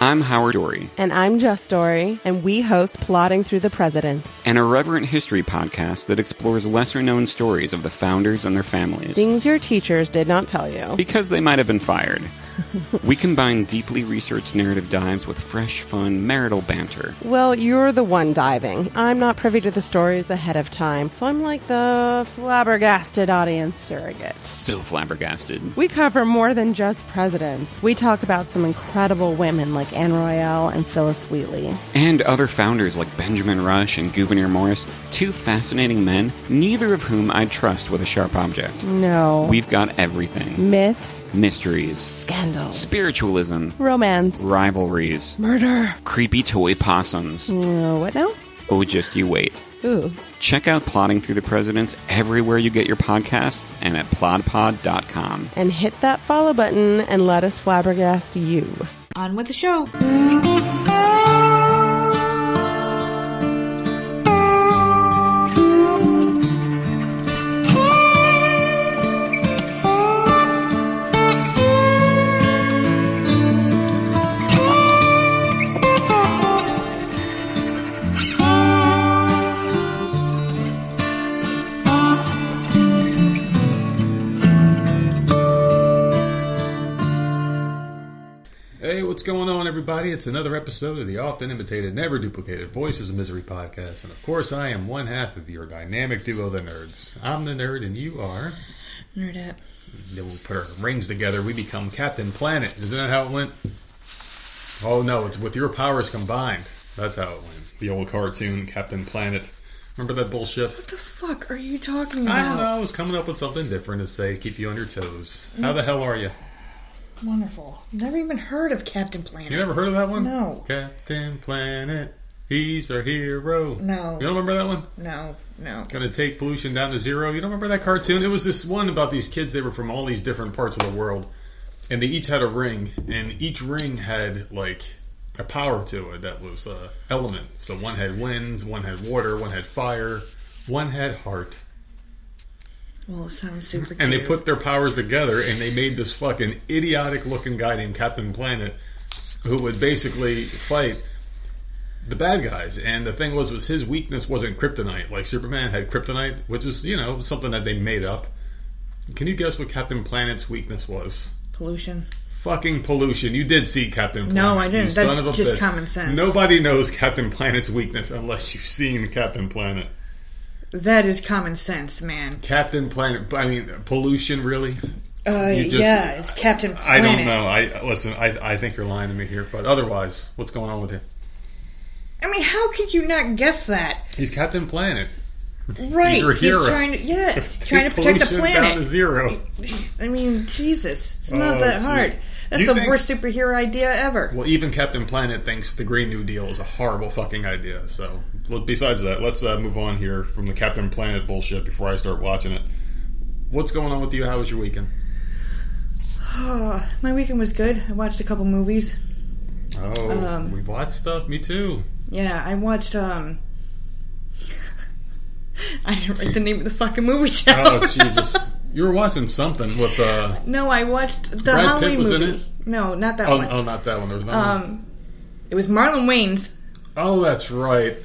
I'm Howard Dorre, And I'm Jess Dorre, and we host Plodding Through the Presidents. an irreverent history podcast that explores lesser known stories of the founders and their families. Things your teachers did not tell you. Because they might have been fired. We combine deeply researched narrative dives with fresh, fun, marital banter. Well, you're the one diving. I'm not privy to the stories ahead of time, so I'm like the flabbergasted audience surrogate. So flabbergasted. We cover more than just presidents. We talk about some incredible women like Anne Royall and Phillis Wheatley. And other founders like Benjamin Rush and Gouverneur Morris, two fascinating men, neither of whom I'd trust with a sharp object. No. We've got everything Myths, mysteries, scandals, spiritualism, romance, rivalries, murder. creepy toy possums. Uh, what now? Oh, just you wait. Ooh. Check out Plodding Through the Presidents everywhere you get your podcast and at plodpod.com. And hit that follow button and let us flabbergast you. On with the show. What's going on, everybody? It's another episode of the often imitated, never duplicated Voices of Misery podcast. And of course, I am one half of your dynamic duo, the nerds. I'm the nerd, and you are. Nerdette. Then we'll put our rings together. We become Captain Planet. Isn't that how it went? Oh, no, it's with your powers combined. That's how it went. The old cartoon, Captain Planet. Remember that bullshit? What the fuck are you talking about? I don't know. I was coming up with something different to say, keep you on your toes. How the hell are you? Wonderful. Never even heard of Captain Planet. You never heard of that one? No. Captain Planet, he's our hero. No. You don't remember that one? No, no. Gonna take pollution down to zero. You don't remember that cartoon? It was this one about these kids. They were from all these different parts of the world, and they each had a ring, and each ring had like a power to it that was uh, element. So one had winds, one had water, one had fire, one had heart. Well, it sounds super cute. And they put their powers together, and they made this fucking idiotic looking guy named Captain Planet, who would basically fight the bad guys. And the thing was, was his weakness wasn't kryptonite. Like Superman had kryptonite, which was you know something that they made up. Can you guess what Captain Planet's weakness was? pollution. Fucking pollution. You did see Captain Planet. No, I didn't. That's just bitch. common sense. Nobody knows Captain Planet's weakness unless you've seen Captain Planet. That is common sense, man. Captain Planet. I mean, pollution. Really? Uh, just- yeah, it's Captain Planet. I don't know. I listen. I, I think you're lying to me here, but otherwise, what's going on with you? I mean, how could you not guess that? He's Captain Planet. Right. your hero. trying to yes, trying to protect the pollution Down to planet. zero. I mean, Jesus, it's not Oh, that jeez. hard. That's You the think- worst superhero idea ever. Well, even Captain Planet thinks the Green New Deal is a horrible fucking idea. So, look, besides that, let's uh, move on here from the Captain Planet bullshit before I start watching it. What's going on with you? How was your weekend? Oh, my weekend was good. I watched a couple movies. Oh, Um, we watched stuff. Me too. Yeah, I watched. um I didn't write the name of the fucking movie down. Oh Jesus! You were watching something with uh no, I watched the Brad Pitt Halloween was in movie. it? No, not that oh, one. oh not that one. There was one. Um, it was Marlon Wayans Oh, that's right.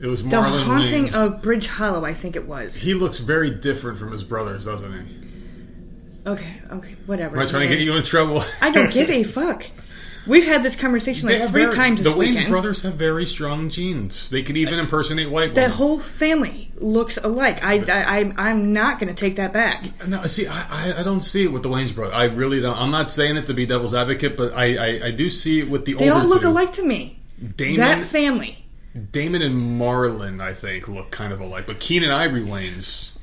It was The Marlon The Haunting Wayans. of Bridge Hollow. I think it was. He looks very different from his brothers, doesn't he? Okay, okay, whatever. Am I trying to get you in trouble? I don't give a fuck. We've had this conversation like three very- times The this Wayans weekend. brothers have very strong genes. They could even impersonate white that women. whole family looks alike. I, I, I I'm not going to take that back. No, see, I, I, don't see it with the Wayans brothers. I really don't. I'm not saying it to be devil's advocate, but I, I, I do see it with the They older all look two. alike to me. Damon, That family. Damon and Marlon, I think, look kind of alike. But Keenen Ivory Wayans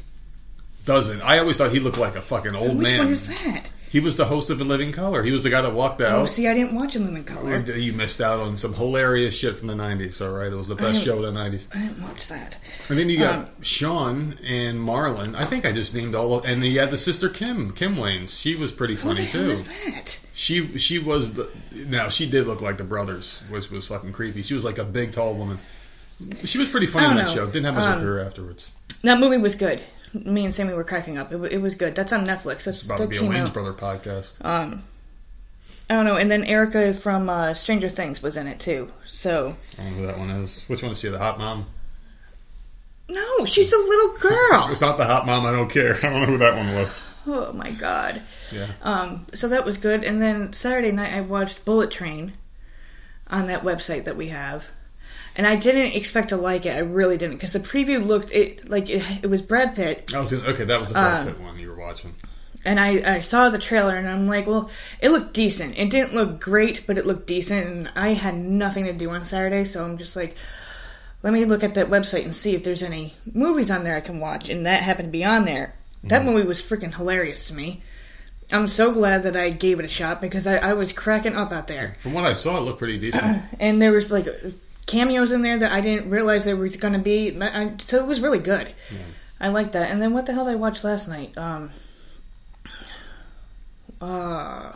doesn't. I always thought he looked like a fucking old Which man. one is that? He was the host of In Living Color. He was the guy that walked out. Oh, see, I didn't watch In Living Color. You missed out on some hilarious shit from the '90s. All right, it was the best show of the '90s. I didn't watch that. And then you got Um, Sean and Marlon. I think I just named all. Of, and you had the sister Kim, Kim Wayans. She was pretty funny hell too. is that? She she was the. Now she did look like the brothers, which was fucking creepy. She was like a big, tall woman. She was pretty funny in that know. show. Didn't have much of a Um, career afterwards. That movie was good. Me and Sammy were cracking up. It, it was good. That's on Netflix. That's About to be a Wayans out. brother podcast. Um, I don't know. And then Erica from uh, Stranger Things was in it too. So I don't know who that one is. Which one is she? The hot mom? no, she's a little girl. It's not the hot mom. I don't care. I don't know who that one was. oh my god. Yeah. Um, so that was good. And then Saturday night I watched Bullet Train on that website that we have. And I didn't expect to like it. I really didn't because the preview looked it like it, it was Brad Pitt, I was gonna, okay. That was the Brad Um, Pitt one you were watching. and I, I saw the trailer and I'm like, well, it looked decent. It didn't look great, but it looked decent. And I had nothing to do on Saturday, so I'm just like, let me look at that website and see if there's any movies on there I can watch. And that happened to be on there. That movie was freaking hilarious to me. I'm so glad that I gave it a shot because I, I was cracking up out there. From what I saw, it looked pretty decent. And there was like cameos in there that I didn't realize there was going to be. I, so it was really good. I like that. And then what the hell did I watch last night? Um, uh,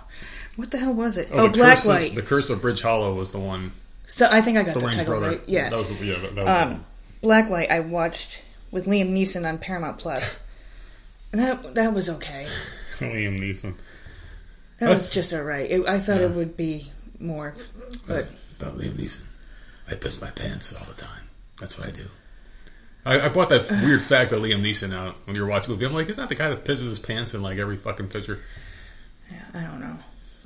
what the hell was it? Oh, the Curse Blacklight. Of, the Curse of Bridge Hollow was the one. so I think I got The the title brother. right. Yeah. That was, yeah, that, that was Um, Blacklight I watched with Liam Neeson on Paramount Plus. That that was okay. Liam Neeson. That That's- was just alright. I thought it would be more, but About Liam Neeson. I piss my pants all the time. That's what I do. I, I brought that weird fact that Liam Neeson out when you were watching the movie. I'm like, is that the guy that pisses his pants in like every fucking picture? yeah, I don't know.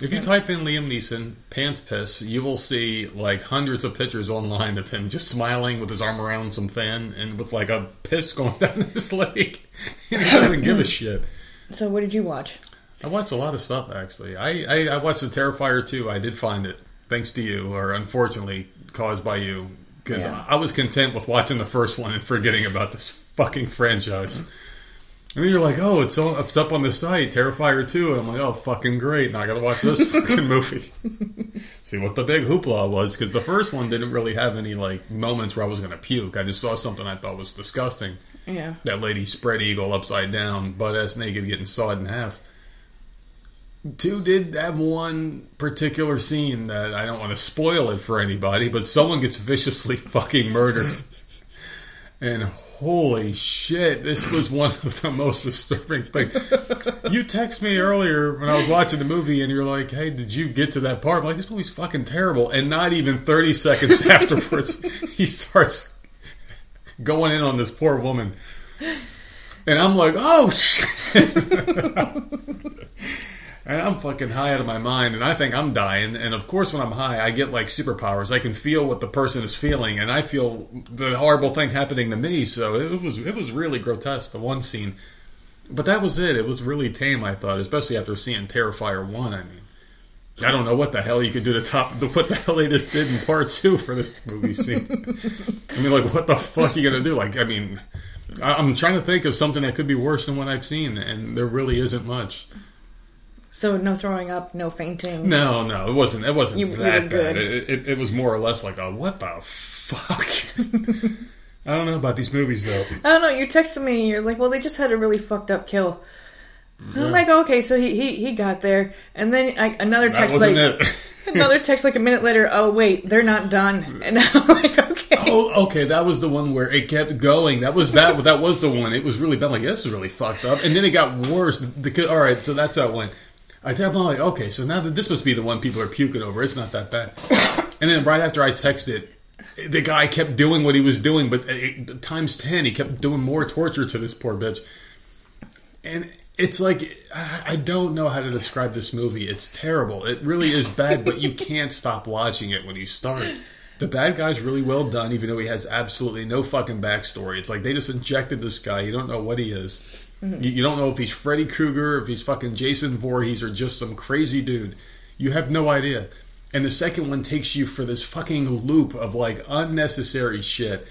If you type in Liam Neeson pants piss, you will see like hundreds of pictures online of him just smiling with his arm around some fan and with like a piss going down his leg. he doesn't give a shit. So what did you watch? I watched a lot of stuff actually. I, I, I watched the Terrifier too. I did find it, thanks to you, or unfortunately caused by you, because Yeah. I, was content with watching the first one and forgetting about this fucking franchise. And then you're like, oh, it's, it's up on the site, Terrifier 2. And I'm like, oh, fucking great. Now I gotta watch this fucking movie. See what the big hoopla was, because the first one didn't really have any, like, moments where I was gonna puke. I just saw something I thought was disgusting Yeah. that lady spread eagle upside down, butt ass naked, getting sawed in half. Two did have one particular scene that I don't want to spoil it for anybody, but someone gets viciously fucking murdered. And holy shit, this was one of the most disturbing things. You text me earlier when I was watching the movie, and you're like, "Hey, did you get to that part?" I'm like, "This movie's fucking terrible." And not even 30 seconds afterwards, he starts going in on this poor woman. And I'm like, oh shit. and I'm fucking high out of my mind and I think I'm dying. And of course when I'm high, I get like superpowers. I can feel what the person is feeling and I feel the horrible thing happening to me. So it was, it was really grotesque, the one scene. But that was it. It was really tame, I thought, especially after seeing Terrifier 1. I mean, I don't know what the hell you could do to top the, what the hell they just did in part two for this movie scene. I mean, like, what the fuck are you gonna do? Like, I mean, I'm trying to think of something that could be worse than what I've seen, and there really isn't much. So no throwing up, no fainting. No, no, it wasn't. It wasn't You- you that were bad. good. It, it, it was more or less like a what the fuck. I don't know about these movies though. I don't know. You texted me. and You're like, well, they just had a really fucked up kill. And I'm like, okay, so he he, he got there, and then I, another That text like another text like a minute later. Oh wait, they're not done, and I'm like, okay. Oh, okay. That was the one where it kept going. That was that. That was the one. It was really bad. I'm like, this is really fucked up. And then it got worse. The, all right, so that's how it went. I tapped on like, okay, so now that this must be the one people are puking over. It's not that bad. And then right after I texted, the guy kept doing what he was doing, but it, times ten, he kept doing more torture to this poor bitch. And it's like I don't know how to describe this movie. It's terrible. It really is bad, but you can't stop watching it when you start. The bad guy's really well done, even though he has absolutely no fucking backstory. It's like they just injected this guy. You don't know what he is. Mm-hmm. You, you don't know if he's Freddy Krueger, if he's fucking Jason Voorhees, or just some crazy dude. You have no idea. And the second one takes you for this fucking loop of like unnecessary shit.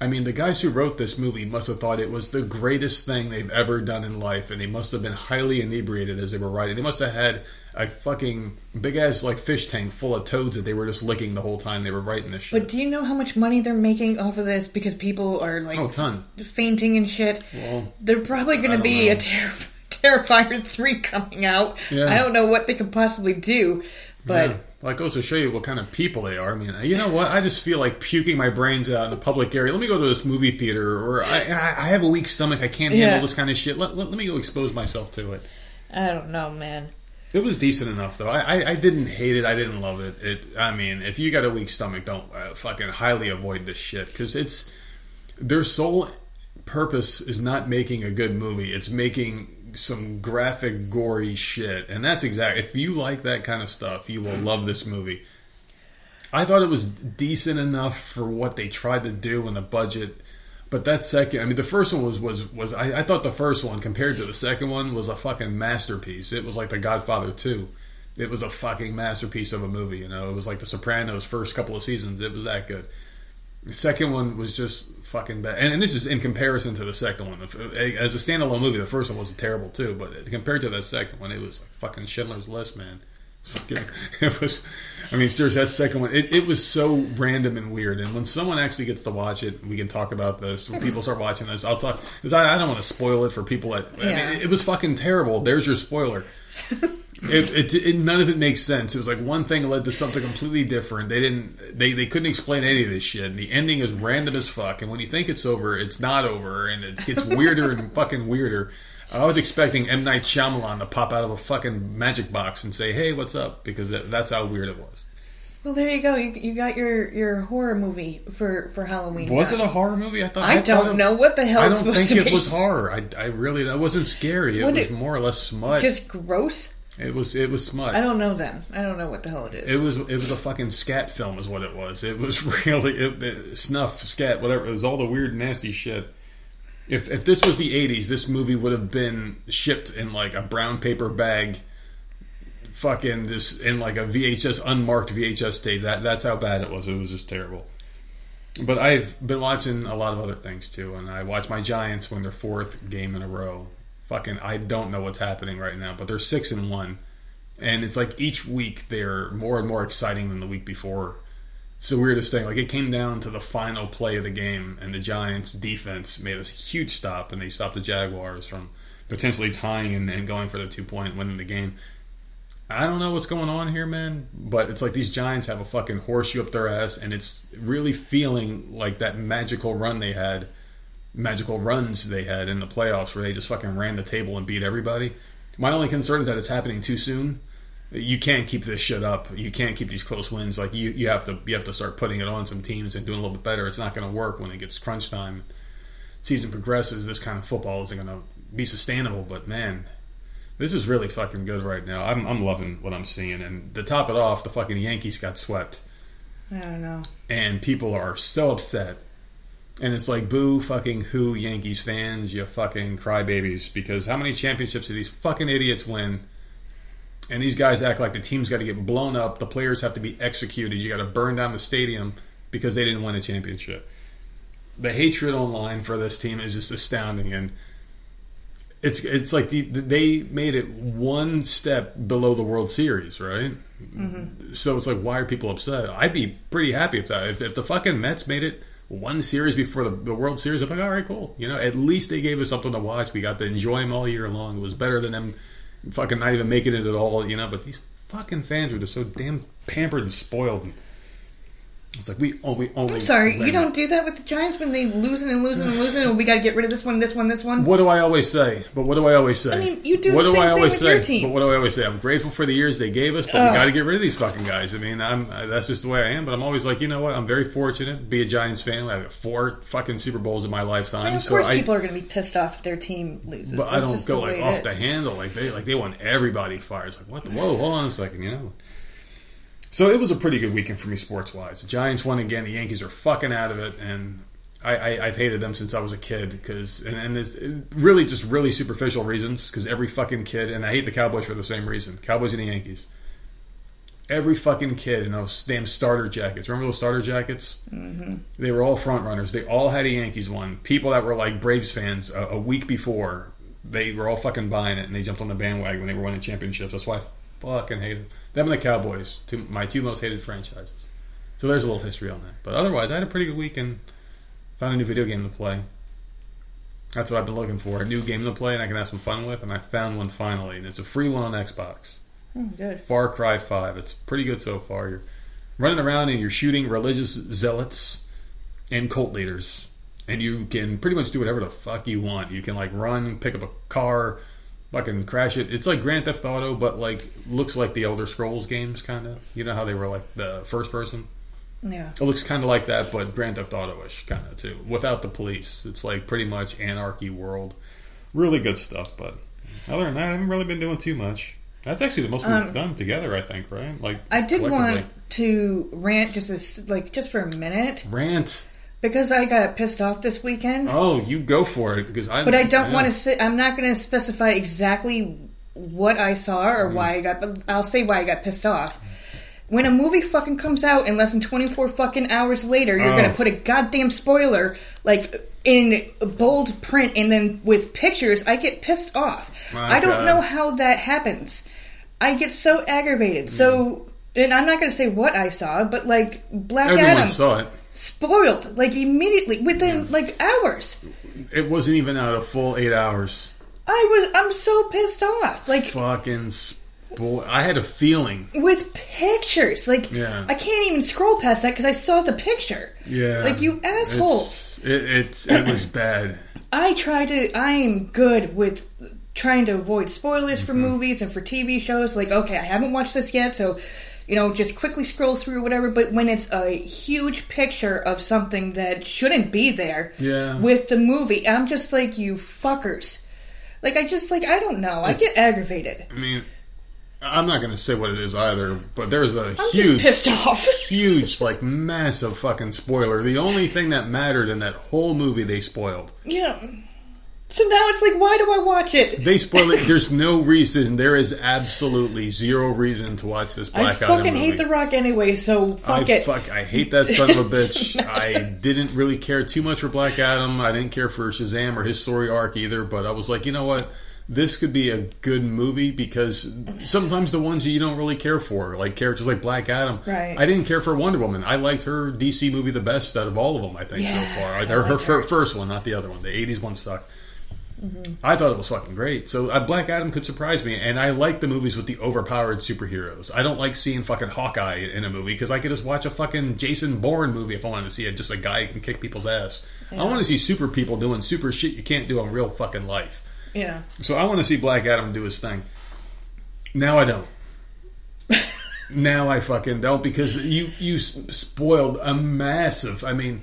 I mean, the guys who wrote this movie must have thought it was the greatest thing they've ever done in life, and they must have been highly inebriated as they were writing. They must have had a fucking big ass like fish tank full of toads that they were just licking the whole time they were writing this shit. But do you know how much money they're making off of this? Because people are like oh, ton. fainting and shit. Well, They're probably going to be know. a Terrif- Terrifier three coming out. Yeah. I don't know what they could possibly do, but yeah. It goes to show you what kind of people they are. I mean, you know what? I just feel like puking my brains out in the public area. Let me go to this movie theater, or I, I I have a weak stomach. I can't handle Yeah. this kind of shit. Let, let, let me go expose myself to it. I don't know, man. It was decent enough though. I, I, I didn't hate it. I didn't love it. It. I mean, if you got a weak stomach, don't uh, fucking highly avoid this shit because it's their sole purpose is not making a good movie. It's making some graphic, gory shit, and that's exact. If you like that kind of stuff, you will love this movie. I thought it was decent enough for what they tried to do and the budget. But that second, I mean, the first one was was was I, I thought the first one compared to the second one was a fucking masterpiece. It was like The Godfather two. It was a fucking masterpiece of a movie. You know, it was like The Sopranos first couple of seasons. It was that good. The second one was just fucking bad, and, and this is in comparison to the second one. As a standalone movie, the first one was terrible too, but compared to that second one, it was like fucking Schindler's List, man. Fucking- It was, I mean, seriously, that second one, it, it was so random and weird. And when someone actually gets to watch it, we can talk about this. When people start watching this, I'll talk because I, I don't want to spoil it for people that. I Yeah. mean, it, was fucking terrible. There's your spoiler. It, it, it, none of it makes sense. It was like one thing led to something completely different. They didn't, they, they couldn't explain any of this shit. And the ending is random as fuck. And when you think it's over, it's not over, and it gets weirder and fucking weirder. I was expecting M Night Shyamalan to pop out of a fucking magic box and say, "Hey, what's up?" Because that's how weird it was. Well, there you go. You, you got your, your horror movie for, for Halloween. Was it a horror movie? I thought. I thought don't it- know what the hell I don't think it be. was horror. I, I really, that wasn't scary. It What was it- more or less smut. Just gross. it was, it was smut. I don't know then. I don't know what the hell it is. It was it was a fucking scat film, is what it was. It was really it, it, snuff, scat, whatever. It was all the weird, nasty shit. If if this was the '80s, this movie would have been shipped in like a brown paper bag, fucking this in like a VHS unmarked VHS tape. That that's how bad it was. It was just terrible. But I've been watching a lot of other things too, and I watch my Giants win their fourth game in a row. Fucking, I don't know what's happening right now, but they're six and one and it's like each week they're more and more exciting than the week before. It's the weirdest thing. Like it came down to the final play of the game, and the Giants' defense made a huge stop, and they stopped the Jaguars from potentially tying and, and going for the two point, winning the game. I don't know what's going on here, man, but it's like these Giants have a fucking horseshoe up their ass, and it's really feeling like that magical run they had, magical runs they had in the playoffs where they just fucking ran the table and beat everybody. My only concern is that it's happening too soon. You can't keep this shit up. You can't keep these close wins. Like you, you have to you have to start putting it on some teams and doing a little bit better. It's not going to work when it gets crunch time. Season progresses. This kind of football isn't going to be sustainable. But man, this is really fucking good right now. I'm I'm loving what I'm seeing. And to top it off, the fucking Yankees got swept, I don't know. and people are so upset. And it's like, boo, fucking who, Yankees fans, you fucking crybabies. Because how many championships do these fucking idiots win? And these guys act like the team's got to get blown up. The players have to be executed. You got to burn down the stadium because they didn't win a championship. The hatred online for this team is just astounding. And it's it's like the, they made it one step below the World Series, right? Mm-hmm. So it's like, why are people upset? I'd be pretty happy if that if, if the fucking Mets made it one series before the, the World Series. I'm like, all right, cool. You know, at least they gave us something to watch. We got to enjoy them all year long. It was better than them fucking not even making it at all. You know, but these fucking fans are just so damn pampered and spoiled. It's like we only only. I'm sorry, you don't do that with the Giants when they losing and losing and losing, and we got to get rid of this one, this one, this one. What do I always say? But what do I always say? I mean, you do what the do same I thing always with say? your team. But what do I always say? I'm grateful for the years they gave us, but we got to get rid of these fucking guys. I mean, I'm that's just the way I am. But I'm always like, you know what? I'm very fortunate to be a Giants fan. I have four fucking Super Bowls in my lifetime. Of so course, I, people are going to be pissed off if their team loses. but I don't go the like off the handle like they like they want everybody fired. It's like what? The, whoa, hold on a second, you know. So it was a pretty good weekend for me sports wise. The Giants won again. The Yankees are fucking out of it, and I, I, I've hated them since I was a kid because and, and it's really just really superficial reasons because every fucking kid and I hate the Cowboys for the same reason. Cowboys and the Yankees. Every fucking kid in those damn starter jackets. Remember those starter jackets? Mm-hmm. They were all front runners. They all had a Yankees one. People that were like Braves fans a, a week before, they were all fucking buying it and they jumped on the bandwagon when they were winning championships. That's why I fucking hated them and the Cowboys. Two, my two most hated franchises. So there's a little history on that. But otherwise, I had a pretty good weekend. Found a new video game to play. That's what I've been looking for. A new game to play and I can have some fun with. And I found one finally. And it's a free one on Xbox. Oh, good. Far Cry 5. It's pretty good so far. You're running around and you're shooting religious zealots and cult leaders. And you can pretty much do whatever the fuck you want. You can like run, pick up a car, fucking crash it. It's like Grand Theft Auto, but like looks like the Elder Scrolls games, kind of. You know how they were like the first person. Yeah. It looks kind of like that, but Grand Theft Auto-ish kind of too, without the police. It's like pretty much anarchy world. Really good stuff, but other than that, I haven't really been doing too much. That's actually the most we've done together, I think, right? Like Um, I did want to rant just as, like just for a minute rant. Because I got pissed off this weekend. Oh, you go for it because I. But I don't yeah. want to say. I'm not going to specify exactly what I saw or mm-hmm. why I got. But I'll say why I got pissed off. When a movie fucking comes out and less than 24 fucking hours later, you're Oh. going to put a goddamn spoiler like in bold print and then with pictures. I get pissed off. My I don't God. know how that happens. I get so aggravated. So. Mm. And I'm not going to say what I saw, but like Black Everyone Adam saw it. Spoiled like immediately within like hours. It wasn't even out a full eight hours. I was I'm so pissed off. Like Fucking spoil. I had a feeling. with pictures. Like Yeah. I can't even scroll past that because I saw the picture. Yeah, Like you assholes. It's, it, it's it was bad. I try to. I am good with trying to avoid spoilers for mm-hmm. movies and for TV shows. Like okay, I haven't watched this yet, so. You know, just quickly scroll through or whatever. But when it's a huge picture of something that shouldn't be there, Yeah. with the movie, I'm just like you fuckers. Like I just like I don't know. I get aggravated. I mean, I'm not going to say what it is either, but there's a I'm huge, pissed off. huge, like massive fucking spoiler. The only thing that mattered in that whole movie they spoiled. Yeah. So now it's like, why do I watch it? They spoil it. There's no reason. There is absolutely zero reason to watch this Black Adam I fucking movie. hate The Rock anyway, so fuck I it. fuck. I hate that son of a bitch. I didn't really care too much for Black Adam. I didn't care for Shazam or his story arc either. But I was like, you know what? This could be a good movie because sometimes the ones that you don't really care for, like characters like Black Adam, Right. I didn't care for Wonder Woman. I liked her DC movie the best out of all of them. I think Yeah, so far. I her her first one, not the other one. The '80s one sucked. Mm-hmm. I thought it was fucking great. So uh, Black Adam could surprise me, and I like the movies with the overpowered superheroes. I don't like seeing fucking Hawkeye in a movie because I could just watch a fucking Jason Bourne movie if I wanted to see it. Just a guy who can kick people's ass. I want to see super people doing super shit you can't do in real fucking life. yeah. So I want to see Black Adam do his thing. Now I don't. now I fucking don't because you you spoiled a massive. I mean,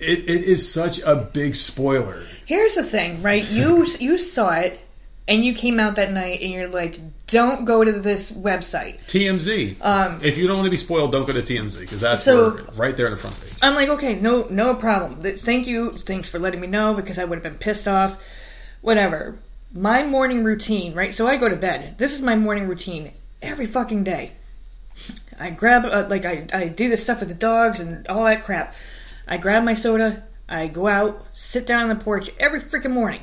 it, it is such a big spoiler. Here's the thing, right? You you saw it, and you came out that night, and you're like, "Don't go to this website." TMZ. Um, if you don't want to be spoiled, don't go to TMZ because that's So- where, right there in the front page. I'm like, okay, no, no problem. Thank you, thanks for letting me know because I would have been pissed off. Whatever. My morning routine, right? So I go to bed. This is my morning routine every fucking day. I grab, uh, like, I, I do this stuff with the dogs and all that crap. I grab my soda. I go out, sit down on the porch every freaking morning,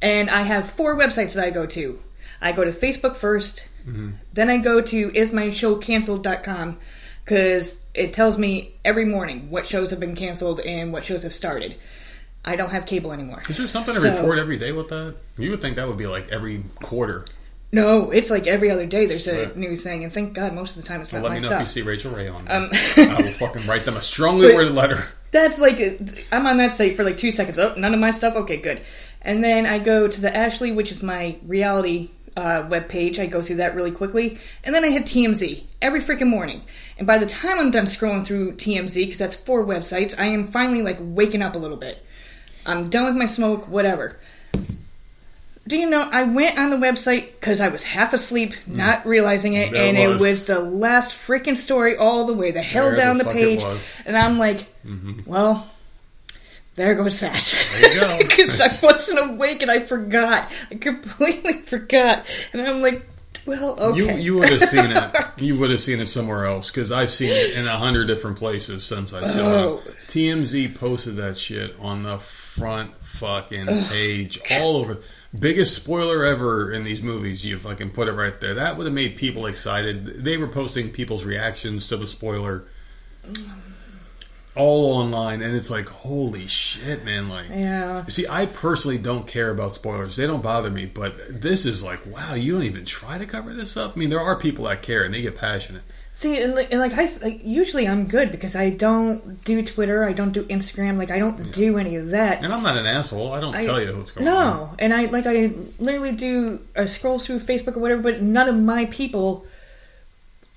and I have four websites that I go to. I go to Facebook 1st mm-hmm. then I go to ismyshowcanceled.com because it tells me every morning what shows have been canceled and what shows have started. I don't have cable anymore. Is there something to So- report every day with that? You would think that would be like every quarter. No, it's like every other day there's a Right. new thing, and thank God most of the time it's not Let my stuff. Let me know stuff. if you see Rachael Ray on. Um. I will fucking write them a strongly worded letter. That's like I'm on that site for like two seconds. Oh, none of my stuff. Okay, good. And then I go to the Ashley, which is my reality uh, web page. I go through that really quickly, and then I hit TMZ every freaking morning. And by the time I'm done scrolling through TMZ, because that's four websites, I am finally like waking up a little bit. I'm done with my smoke, whatever. Do you know, I went on the website because I was half asleep, mm. not realizing it, There and was. it was the last freaking story all the way, the hell There down the the, page. And I'm like, mm-hmm. well, there goes that. There you go. Because I wasn't awake and I forgot. I completely forgot. And I'm like, well, okay. You you would have seen it. You would have seen it somewhere else because I've seen it in a hundred different places since I saw Oh. it. TMZ posted that shit on the front fucking page, all over. Biggest spoiler ever in these movies. You fucking put it right there. That would have made people excited. They were posting people's reactions to the spoiler mm. All online, and it's like, holy shit, man! Like, yeah. See, I personally don't care about spoilers. They don't bother me, but this is like, wow, you don't even try to cover this up? I mean, there are people that care and they get passionate. See, and like, and like I like, usually I'm good because I don't do Twitter, I don't do Instagram, like I don't do any of that. And I'm not an asshole. I don't I- tell you what's going no, on. No, and I like I literally do I scroll through Facebook or whatever, but none of my people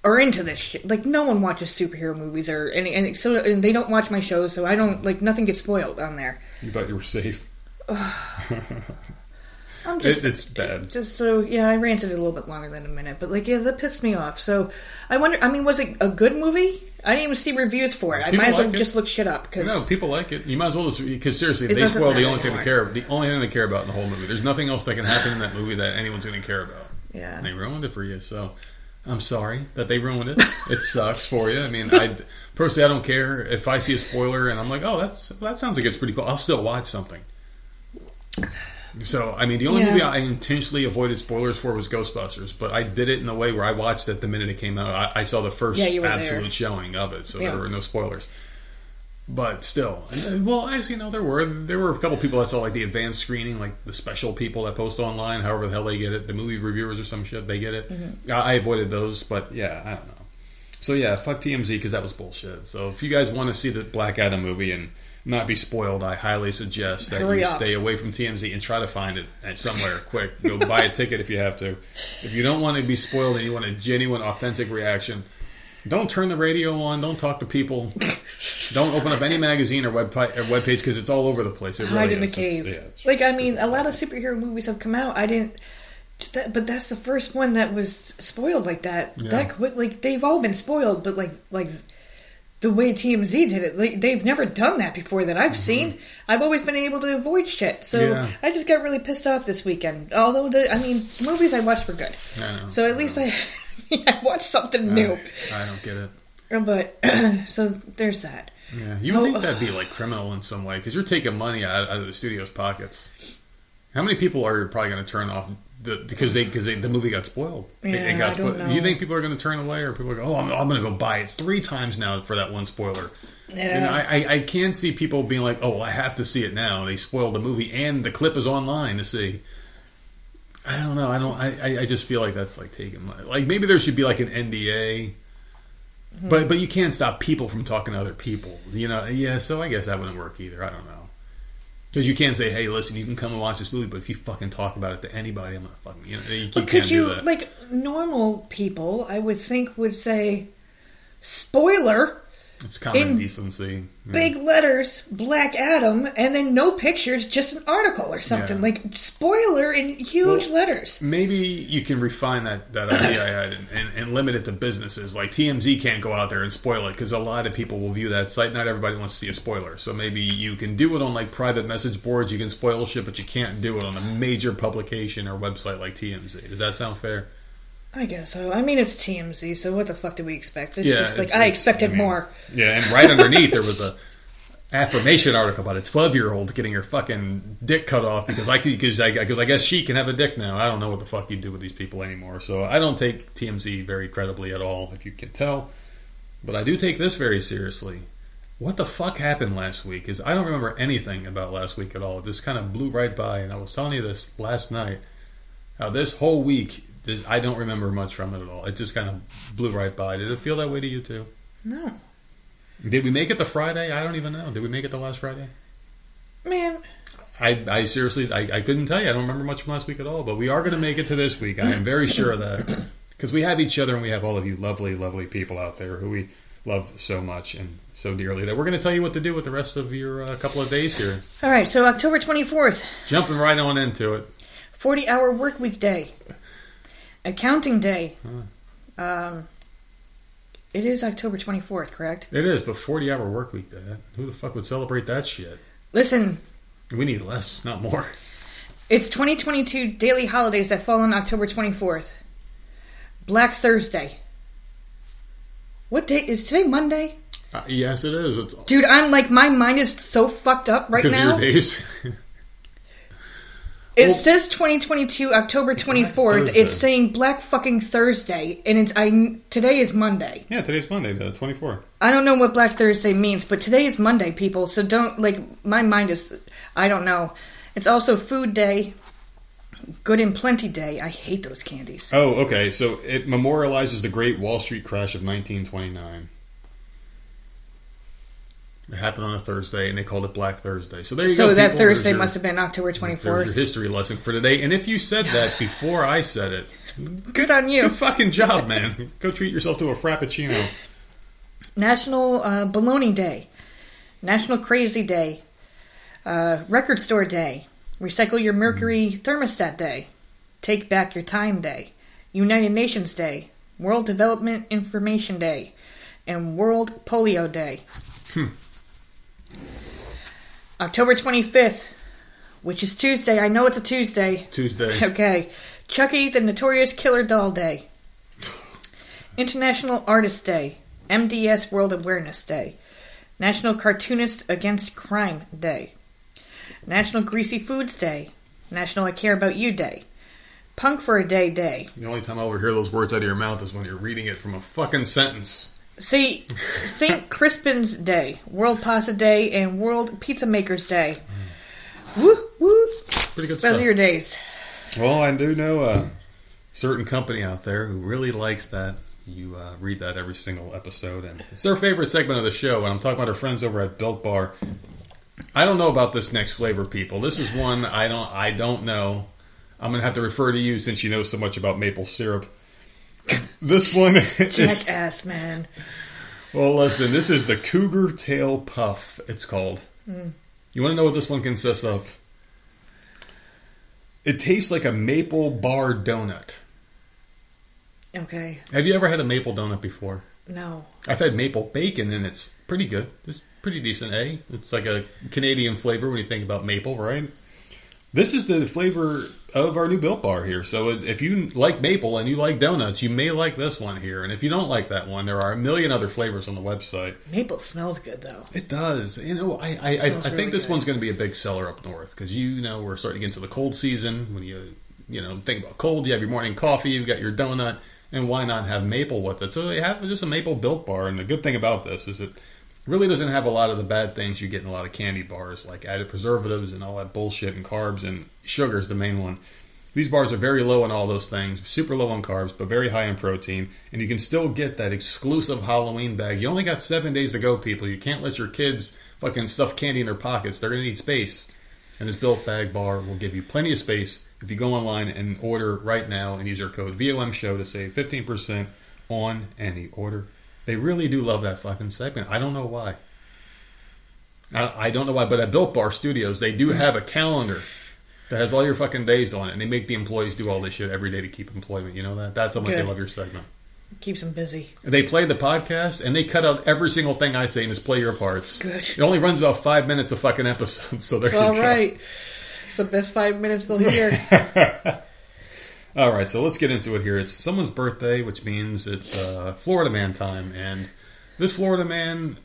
are into this shit. Like no one watches superhero movies or any, and so and they don't watch my shows, so I don't like nothing gets spoiled on there. You thought you were safe. I'm just It, it's bad. just so yeah, I ranted a little bit longer than a minute, but like yeah, that pissed me off. So I wonder. I mean, was it a good movie? I didn't even see reviews for it. I People might as well like just look shit up because No, people like it. You might as well just because seriously, they spoil the only thing they care. The only thing they care about in the whole movie. There's nothing else that can happen in that movie that anyone's going to care about. yeah. And they ruined it for you. So I'm sorry that they ruined it. It sucks for you. I mean, I personally I don't care if I see a spoiler and I'm like, oh, that's that sounds like it's pretty cool. I'll still watch something. So I mean, the only Yeah. movie I intentionally avoided spoilers for was Ghostbusters, but I did it in a way where I watched it the minute it came out. I, I saw the first Yeah, absolute there. showing of it, so Yeah. there were no spoilers. But still, well, actually, no, there were there were a couple people that saw like the advanced screening, like the special people that post online, however the hell they get it, the movie reviewers or some shit, they get it. Mm-hmm. I, I avoided those, but yeah, I don't know. So yeah, fuck TMZ because that was bullshit. So if you guys want to see the Black Adam movie and not be spoiled, I highly suggest that Hurry you up. stay away from TMZ and try to find it somewhere quick. Go buy a ticket if you have to. If you don't want to be spoiled and you want a genuine, authentic reaction, don't turn the radio on. Don't talk to people. don't open up any magazine or web or web page because it's all over the place. It hide really in the is. It's- cave. yeah, it's- like I mean, a lot of superhero movies have come out. I didn't, that, but that's the first one that was spoiled like that. Yeah. That quick, like they've all been spoiled, but like like the way TMZ did it, like, they've never done that before that I've seen. I've always been able to avoid shit, so Mm-hmm. Yeah. I just got really pissed off this weekend. Although the, I mean, movies I watched were good, so at least I, I watched something new. I, I don't get it. Oh, but so there's that. Yeah, you would Oh. think that'd be like criminal in some way because you're taking money out, out of the studio's pockets. How many people are probably going to turn off the, because they because they, the movie got spoiled? It- Yeah, got I don't spoiled. know. Do you think people are going to turn away, or people are go, oh, I'm, I'm going to go buy it three times now for that one spoiler? Yeah. And I, I, I can't see people being like, oh, well, I have to see it now. They spoiled the movie, and the clip is online to see. I don't know. I don't. I, I- just feel like that's like taking. Like maybe there should be like an NDA. Mm-hmm. But but you can't stop people from talking to other people. You know, yeah. So I guess that wouldn't work either. I don't know. Because you can't say, "Hey, listen, you can come and watch this movie," but if you fucking talk about it to anybody, I'm gonna fucking you know you, you But could you like normal people? I would think would say, spoiler, it's common in decency. Yeah. big letters, Black Adam, and then no pictures, just an article or something Yeah. like spoiler in huge Well, letters. Maybe you can refine that, that idea I had and, and, and limit it to businesses. Like TMZ can't go out there and spoil it because a lot of people will view that site. Not everybody wants to see a spoiler. So maybe you can do it on like private message boards. You can spoil shit, but you can't do it on a major publication or website like TMZ. Does that sound fair? I guess so. I mean, it's TMZ, so what the fuck do we expect? It's Yeah, just like it's- I it's- expected I mean, more. Yeah, and right underneath there was a affirmation article about a 12 year old getting her fucking dick cut off because I because I, because I guess she can have a dick now. I don't know what the fuck you do with these people anymore. So I don't take TMZ very credibly at all, if you can tell. But I do take this very seriously. What the fuck happened last week? Is I don't remember anything about last week at all. It just kind of blew right by, and I was telling you this last night. How this whole week, this, I don't remember much from it at all. It just kind of blew right by. Did it feel that way to you too? No, Did we make it the Friday? I don't even know. Did we make it the last Friday? man. I, I seriously, I, I couldn't tell you. I don't remember much from last week at all. But we are going to make it to this week. I am very sure of that because we have each other and we have all of you lovely, lovely people out there who we love so much and so dearly that we're going to tell you what to do with the rest of your uh, couple of days here. All right, so October twenty fourth, Jumping right on into it. forty hour work week day, accounting day. Um, it is October twenty fourth, correct? It is, but forty hour work week. That who the fuck would celebrate that shit? Listen, We need less, not more. It's 2022 daily holidays that fall on October 24th. Black Thursday. What day is today? Monday? Uh, yes, it is. It's Dude, I'm like my mind is so fucked up right because now. your days. It Well- says 2022 October 24th. Thursday. It's saying Black fucking Thursday and it's I today is Monday. yeah, today's Monday, the twenty fourth. I don't know what Black Thursday means, but today is Monday, people. So don't like my mind is I don't know. It's also food day. Good and Plenty Day. I hate those candies. Oh, okay. So it memorializes the Great Wall Street crash of 1929. It happened on a Thursday, and they called it Black Thursday. So there you So go. So that people. Thursday your- must have been October there's your 24th. history lesson for today. And if you said that before I said it, Good on you. good fucking job, man. Go treat yourself to a frappuccino. National uh, Baloney Day, National Crazy Day, uh, Record Store Day, Recycle Your Mercury Thermostat Day, Take Back Your Time Day, United Nations Day, World Development Information Day, and World Polio Day. October 25th, which is Tuesday. I know it's a Tuesday. Tuesday. Okay. Chucky the Notorious Killer Doll Day. International Artist Day. MDS World Awareness Day. National Cartoonist Against Crime Day. National Greasy Foods Day. National I Care About You Day. Punk for a Day Day. The only time I'll ever hear those words out of your mouth is when you're reading it from a fucking sentence. See, St. Crispin's Day, World Pasta Day, and World Pizza Makers Day. Woo woo! Pretty good Those stuff. are your days. Well, I do know a certain company out there who really likes that. You uh, read that every single episode, and it's their favorite segment of the show. And I'm talking about our friends over at Built Bar. I don't know about this next flavor, people. This is one I don't. I don't know. I'm gonna have to refer to you since you know so much about maple syrup. This one is Jackass, man. well. Listen, this is the Cougar Tail Puff. It's called. You want to know what this one consists of? It tastes like a maple bar donut. Okay, Have you ever had a maple donut before? no. I've had maple bacon, and it's pretty good. It's pretty decent, eh? It's like a Canadian flavor when you think about maple, right? This is the flavor of our new Built Bar here. So if you like maple and you like donuts, you may like this one here. And if you don't like that one, there are a million other flavors on the website. Maple smells good though. It does. You know, I I, I, I think really this good. one's going to be a big seller up north because you know we're starting to get into the cold season. When you you know think about cold, you have your morning coffee, you've got your donut, and why not have maple with it? So they have just a maple built bar. And the good thing about this is it really doesn't have a lot of the bad things you get in a lot of candy bars, like added preservatives and all that bullshit and carbs and sugar is the main one. These bars are very low on all those things, super low on carbs, but very high in protein, and you can still get that exclusive Halloween bag. You only got seven days to go, people. You can't let your kids fucking stuff candy in their pockets. They're gonna need space, and this built bag bar will give you plenty of space if you go online and order right now and use our code VOM Show to save fifteen percent on any order. They really do love that fucking segment. I don't know why. I, I don't know why, but at Built Bar Studios, they do have a calendar that has all your fucking days on it, and they make the employees do all this shit every day to keep employment. You know that? That's how much they love your segment. Keeps them busy. They play the podcast, and they cut out every single thing I say and just play your parts. Good. It only runs about five minutes a fucking episode, so there It's you all go. right. It's the best five minutes they'll hear. All right, so let's get into it here. It's someone's birthday, which means it's uh, Florida man time, and this Florida man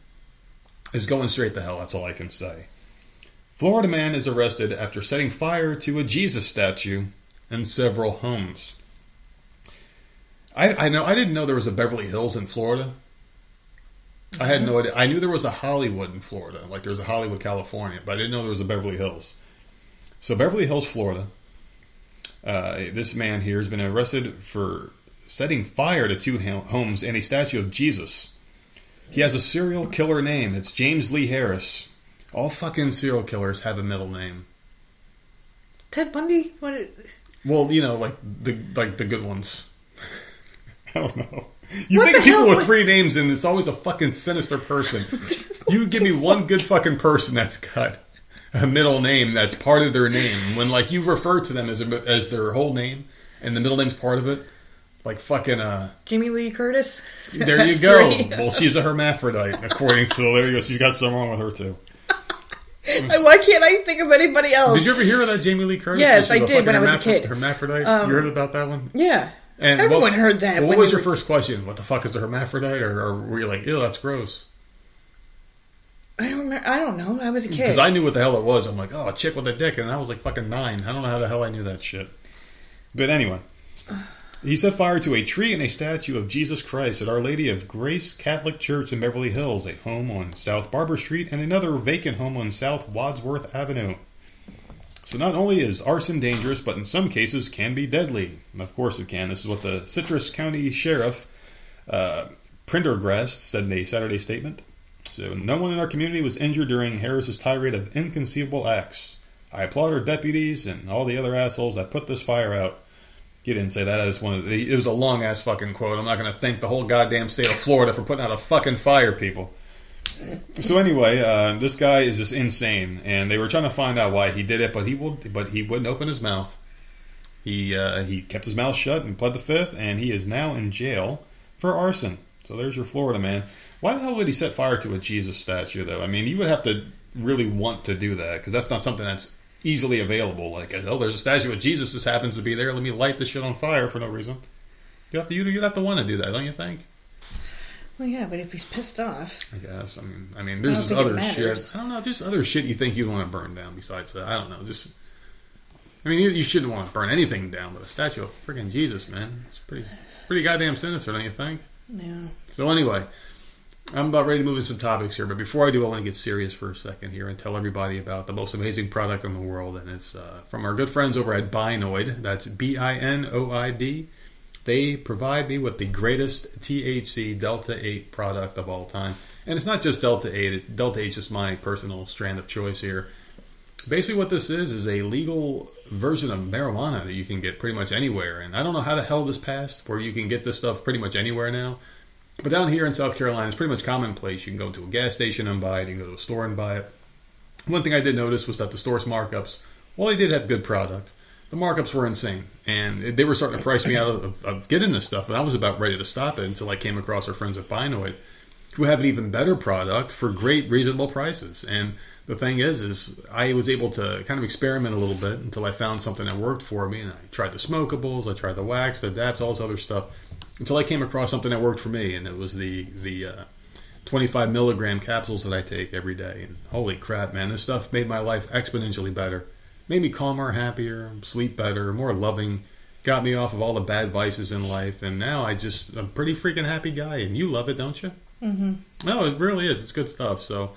is going straight to hell. That's all I can say. Florida man is arrested after setting fire to a Jesus statue and several homes. I, I know I didn't know there was a Beverly Hills in Florida. I had no idea. I knew there was a Hollywood in Florida, like there was a Hollywood, California, but I didn't know there was a Beverly Hills. So Beverly Hills, Florida. Uh, this man here has been arrested for setting fire to two homes and a statue of Jesus. He has a serial killer name. It's James Lee Harris. All fucking serial killers have a middle name. Ted Bundy? What? Well, you know, like the like the good ones. I don't know. You What think people hell? with three names and it's always a fucking sinister person. you give me one good fucking person that's got a middle name that's part of their name. When like you refer to them as a, as their whole name and the middle name's part of it, like fucking uh. Jamie Lee Curtis? There you go. Well, she's a hermaphrodite, according to there you go. She's got something wrong with her too. Why can't I think of anybody else? Did you ever hear of that Jamie Lee Curtis? Yes, I did when I was a kid. Hermaphrodite. Um, you heard about that one? yeah. And Everyone what- heard that what was your were- first question? What the fuck is a hermaphrodite, or, or were you like, ew, that's gross? I don't remember. I don't know. I was a kid. Because I knew what the hell it was. I'm like, oh, a chick with a dick, and I was like fucking nine. I don't know how the hell I knew that shit. But anyway, he set fire to a tree and a statue of Jesus Christ at Our Lady of Grace Catholic Church in Beverly Hills, a home on South Barber Street, and another vacant home on South Wadsworth Avenue. So not only is arson dangerous, but in some cases can be deadly. And of course it can. This is what the Citrus County Sheriff uh, Prendergast said in a Saturday statement. So no one in our community was injured during Harris's tirade of inconceivable acts. I applaud our deputies and all the other assholes that put this fire out. He didn't say that. I just wanted. It was a long ass fucking quote. I'm not going to thank the whole goddamn state of Florida for putting out a fucking fire, people. So anyway, uh, this guy is just insane, and they were trying to find out why he did it, but he would, but he wouldn't open his mouth. He uh, he kept his mouth shut and pled the fifth, and he is now in jail for arson. So there's your Florida man. Why the hell would he set fire to a Jesus statue, though? I mean, you would have to really want to do that because that's not something that's easily available. Like, oh, there's a statue of Jesus just happens to be there. Let me light this shit on fire for no reason. You have to, you, you'd have to want to do that, don't you think? Well, yeah, but if he's pissed off, I guess. I mean, I mean, there's don't just think it other shit. I don't know, just other shit you think you'd want to burn down besides that. I don't know. Just, I mean, you, you shouldn't want to burn anything down, but a statue of freaking Jesus, man, it's pretty, pretty goddamn sinister, don't you think? yeah. So anyway, I'm about ready to move into some topics here, but before I do, I want to get serious for a second here and tell everybody about the most amazing product in the world, and it's uh, from our good friends over at Binoid. That's B-I-N-O-I-D. They provide me with the greatest THC Delta 8 product of all time, and it's not just Delta 8. It, Delta 8 is just my personal strand of choice here. Basically, what this is is a legal version of marijuana that you can get pretty much anywhere. And I don't know how the hell this passed, where you can get this stuff pretty much anywhere now. But down here in South Carolina, it's pretty much commonplace. You can go to a gas station and buy it. You can go to a store and buy it. One thing I did notice was that the store's markups, while they did have good product, the markups were insane. And they were starting to price me out of, of getting this stuff. And I was about ready to stop it until I came across our friends at Binoid, who have an even better product for great, reasonable prices. And the thing is, is I was able to kind of experiment a little bit until I found something that worked for me. And I tried the smokables, I tried the wax, the dabs, all this other stuff, until I came across something that worked for me. And it was the the uh, 25 milligram capsules that I take every day. And holy crap, man, this stuff made my life exponentially better. Made me calmer, happier, sleep better, more loving. Got me off of all the bad vices in life, and now I just I'm a pretty freaking happy guy. And you love it, don't you? Mm-hmm. No, it really is. It's good stuff. So,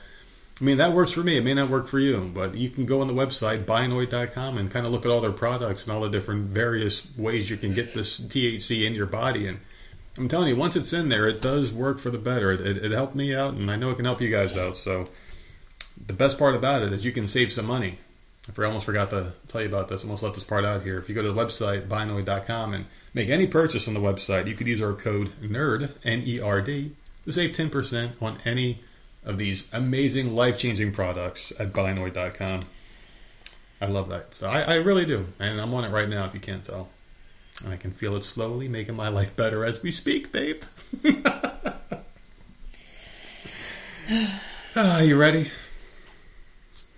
I mean, that works for me. It may not work for you, but you can go on the website binoid.com and kind of look at all their products and all the different various ways you can get this THC in your body. And I'm telling you, once it's in there, it does work for the better. It, it, it helped me out, and I know it can help you guys out. So, the best part about it is you can save some money. I almost forgot to tell you about this. I almost left this part out here. If you go to the website, binoid.com, and make any purchase on the website, you could use our code NERD, N-E-R-D, to save 10% on any of these amazing, life-changing products at binoid.com. I love that. So I, I really do. And I'm on it right now, if you can't tell. And I can feel it slowly making my life better as we speak, babe. Ah, you ready?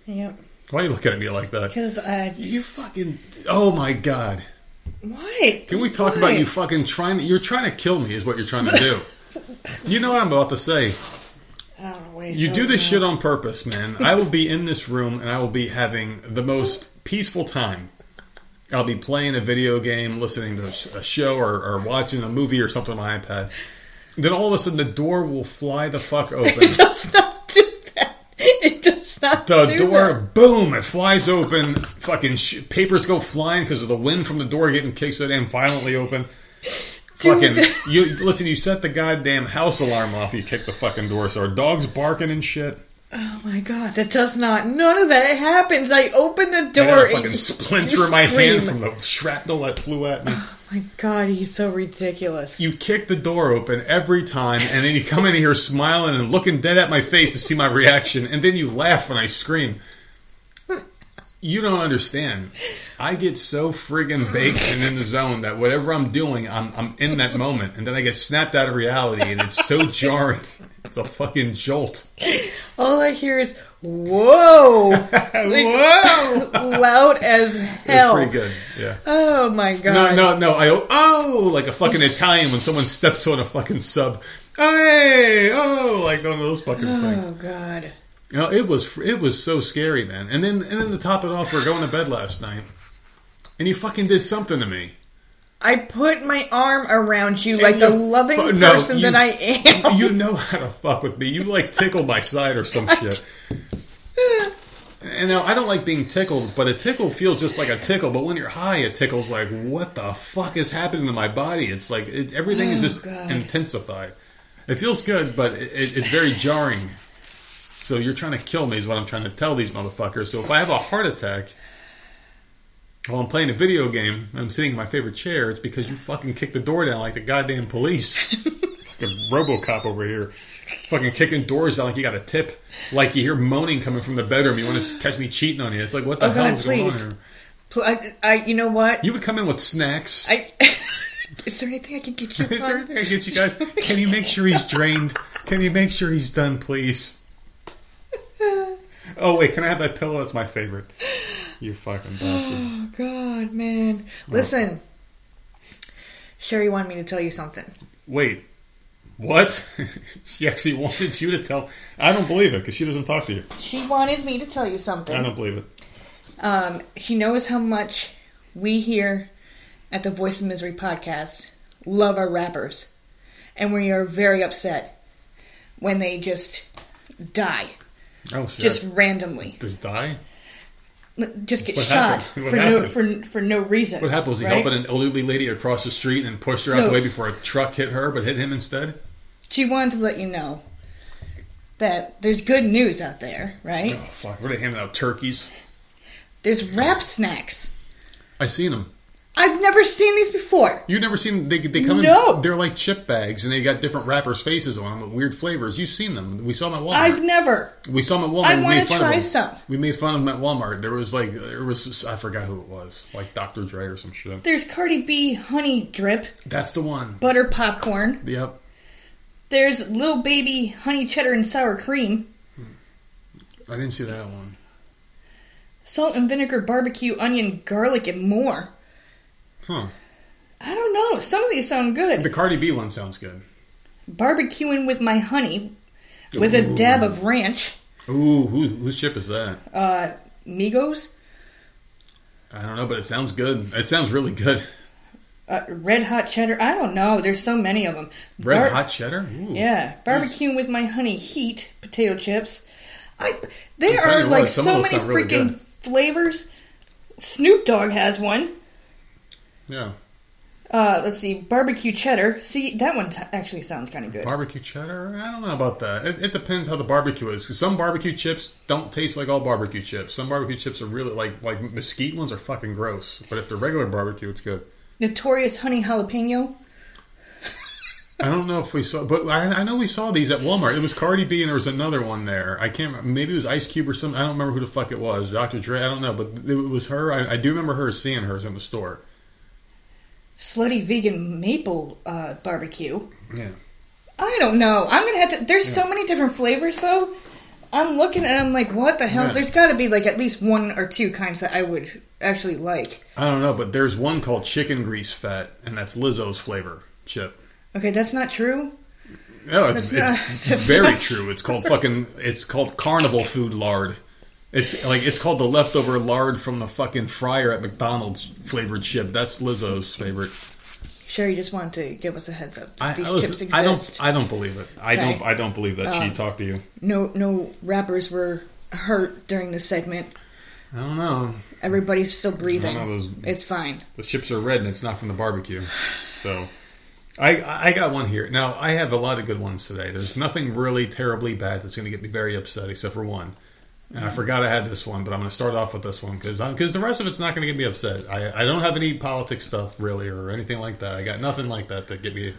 Yep. Why are you looking at me like that? Because uh, You fucking. Oh my god. what? Can we talk Why? about you fucking trying? You're trying to kill me, is what you're trying to do. you know what I'm about to say. I don't know what You do this shit on purpose, man. I will be in this room and I will be having the most peaceful time. I'll be playing a video game, listening to a show, or, or watching a movie or something on my iPad. Then all of a sudden, the door will fly the fuck open. It does not do that. It does not The do door, that. boom! It flies open. Fucking sh- papers go flying because of the wind from the door getting kicked so damn violently open. Fucking, you listen. You set the goddamn house alarm off. You kick the fucking door. So our dog's barking and shit. Oh my god, that does not. None of that happens. I open the I door. got a and fucking splinter in my hand from the shrapnel that flew at me. Oh my god, he's so ridiculous. You kick the door open every time, and then you come in here smiling and looking dead at my face to see my reaction, and then you laugh when I scream. You don't understand. I get so friggin' baked and in the zone that whatever I'm doing, I'm, I'm in that moment, and then I get snapped out of reality, and it's so jarring. It's a fucking jolt. All I hear is "whoa" Whoa! loud as It's hell. pretty good. Yeah. Oh my god. no, no. No. I oh, like a fucking Italian when someone steps on a fucking sub. Oh, hey, oh, like one of those fucking oh, things. Oh god. You know, it was it was so scary, man. And then and then to top it off, we are going to bed last night, and you fucking did something to me. I put my arm around you like And the loving fu- no, person you- that I am. You know how to fuck with me. You like tickle my side or some shit. And now I don't like being tickled, but a tickle feels just like a tickle. But when you're high, a tickle's like, what the fuck is happening to my body? It's like it, everything is Oh, just God. intensified. It feels good, but it, it, it's very jarring. So you're trying to kill me is what I'm trying to tell these motherfuckers. So if I have a heart attack while I'm playing a video game and I'm sitting in my favorite chair, it's because you fucking kicked the door down like the goddamn police. fucking RoboCop over here. Fucking kicking doors down like you got a tip. Like you hear moaning coming from the bedroom. You want to catch me cheating on you. It's like, what the Oh, hell God, is going on here? Pl- I, I, you know what? You would come in with snacks. I. Is there anything I can get you? Is there anything I can get you guys? Can you make sure he's drained? Can you make sure he's done, please? Oh wait, can I have that pillow? That's my favorite. You fucking bastard. Oh God, man! Listen, Sherry wanted me to tell you something. Wait, what? she actually wanted you to tell. I don't believe it because she doesn't talk to you. She wanted me to tell you something. I don't believe it. Um, she knows how much we here at the Voice of Misery podcast love our rappers, and we are very upset when they just die, Oh shit! just randomly, Just die. just get What shot for no for for no reason. What happened? Was he right? helping an elderly lady across the street and pushed her out the way before a truck hit her, but hit him instead? She wanted to let you know that there's good news out there, right? Oh fuck! Were they handing out turkeys? There's Rap Snacks. I seen them. I've never seen these before. You've never seen they they come No. in they're like chip bags and they got different rappers' faces on them with weird flavors. You've seen them. We saw them at Walmart. I've never. we saw them at Walmart. I We wanna made fun of try them. some. We made fun of them at Walmart. There was like there was I forgot who it was, like Dr. Dre or some shit. There's Cardi B honey drip, That's the one. butter popcorn. Yep. There's little baby honey cheddar and sour cream, I didn't see that one. salt and vinegar barbecue, onion, garlic, and more. Huh. I don't know. Some of these sound good. The Cardi B one sounds good. Barbecuing with my honey with a dab of ranch. Ooh, who, whose chip is that? Uh, Migos, I don't know, but it sounds good. It sounds really good. uh, red hot cheddar. I don't know. There's so many of them. Red hot cheddar? Ooh. Yeah, barbecuing with my honey heat potato chips. I there are you what, like so many sound really freaking flavors. Snoop Dogg has one. Yeah. Uh, let's see, barbecue cheddar. See, that one t- actually sounds kind of good. Barbecue cheddar? I don't know about that. It, it depends how the barbecue is. some barbecue chips don't taste like all barbecue chips. Some barbecue chips are really like like mesquite ones are fucking gross. But if they're regular barbecue, it's good. Notorious honey jalapeno. I don't know if we saw, but I, I know we saw these at Walmart. It was Cardi B and there was another one there. I can't. remember. Maybe it was Ice Cube or something. I don't remember who the fuck it was. Dr. Dre. I don't know, but it was her. I, I do remember her seeing hers in the store. Slutty vegan maple uh, barbecue. Yeah. I don't know. I'm gonna have to. There's so many different flavors though. I'm looking and I'm like, what the hell? Yeah. There's got to be like at least one or two kinds that I would actually like. I don't know, but there's one called chicken grease fat, and that's Lizzo's flavor chip. Okay, that's not true. No, it's, That's not- it's very not- true. It's called fucking. It's called carnival food lard. It's like it's called the leftover lard from the fucking fryer at McDonald's flavored chip. That's Lizzo's favorite. Sherry just wanted to give us a heads up. I, These I, listen, chips I don't. I don't believe it. I Okay. don't. I don't believe that she um, talked to you. no, no rappers were hurt during this segment. I don't know. Everybody's still breathing. Know, those- It's fine. The chips are red and it's not from the barbecue. So, I I got one here. Now I have a lot of good ones today. There's nothing really terribly bad that's going to get me very upset, except for one. And I forgot I had this one, but I'm going to start off with this one because because the rest of it's not going to get me upset. I I don't have any politics stuff really or anything like that. I got nothing like that to get me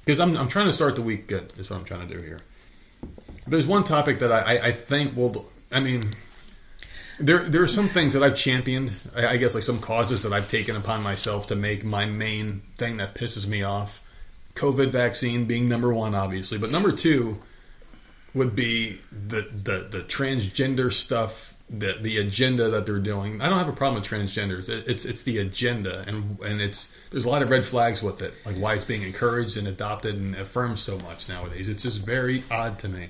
because I'm I'm trying to start the week good. Is what I'm trying to do here. There's one topic that I I, I think will. I mean, there there are some things that I've championed. I, I guess like some causes that I've taken upon myself to make my main thing that pisses me off. COVID vaccine being number one, obviously, but number two would be the the, the transgender stuff. The, the agenda that they're doing, I don't have a problem with transgenders. It, it's it's the agenda, and and it's there's a lot of red flags with it, like why it's being encouraged and adopted and affirmed so much nowadays. It's just very odd to me.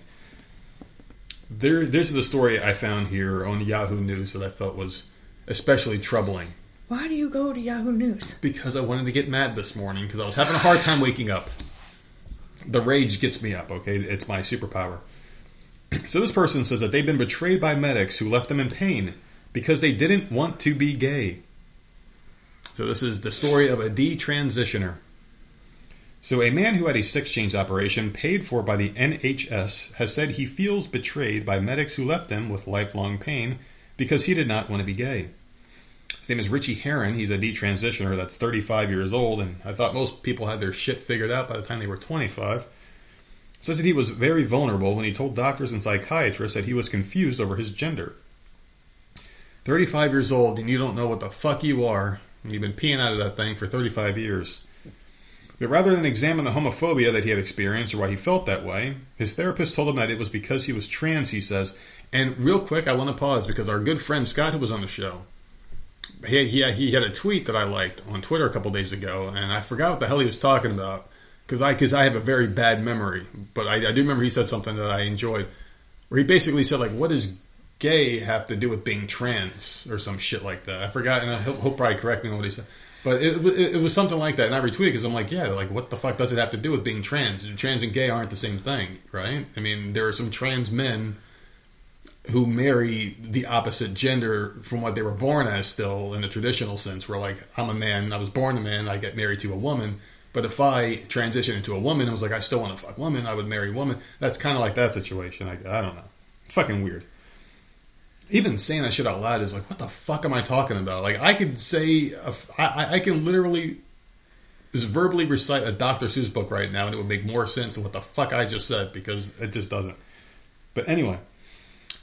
There, this is the story I found here on Yahoo News that I felt was especially troubling Why do you go to Yahoo News? because I wanted to get mad this morning because I was having a hard time waking up. The rage gets me up. Okay, it's my superpower. So this person says that they've been betrayed by medics who left them in pain because they didn't want to be gay. So this is the story of a detransitioner. So a man who had a sex change operation paid for by the NHS has said he feels betrayed by medics who left him with lifelong pain because he did not want to be gay. His name is Ritchie Herron. He's a detransitioner that's 35 years old, and I thought most people had their shit figured out by the time they were 25. Says that he was very vulnerable when he told doctors and psychiatrists that he was confused over his gender. 35 years old, and you don't know what the fuck you are, and you've been peeing out of that thing for 35 years. But rather than examine the homophobia that he had experienced or why he felt that way, his therapist told him that it was because he was trans, he says. And real quick, I want to pause because our good friend Scott, who was on the show, he, he, he had a tweet that I liked on Twitter a couple days ago, and I forgot what the hell he was talking about because I, cause I have a very bad memory. But I, I do remember he said something that I enjoyed where he basically said, like, what does gay have to do with being trans or some shit like that? I forgot, and he'll, he'll probably correct me on what he said. But it, it, it was something like that, and I retweeted because I'm like, yeah, like what the fuck does it have to do with being trans? Trans and gay aren't the same thing, right? I mean, there are some trans men who marry the opposite gender from what they were born as, still in the traditional sense, where like I'm a man, I was born a man, I get married to a woman. But if I transition into a woman, and was like, I still want to fuck women, I would marry woman. That's kind of like that situation. I, I don't know. It's fucking weird even saying that shit out loud is like, what the fuck am I talking about? Like, I could say, a, I, I can literally just verbally recite a Dr. Seuss book right now, and it would make more sense than what the fuck I just said because it just doesn't. But anyway,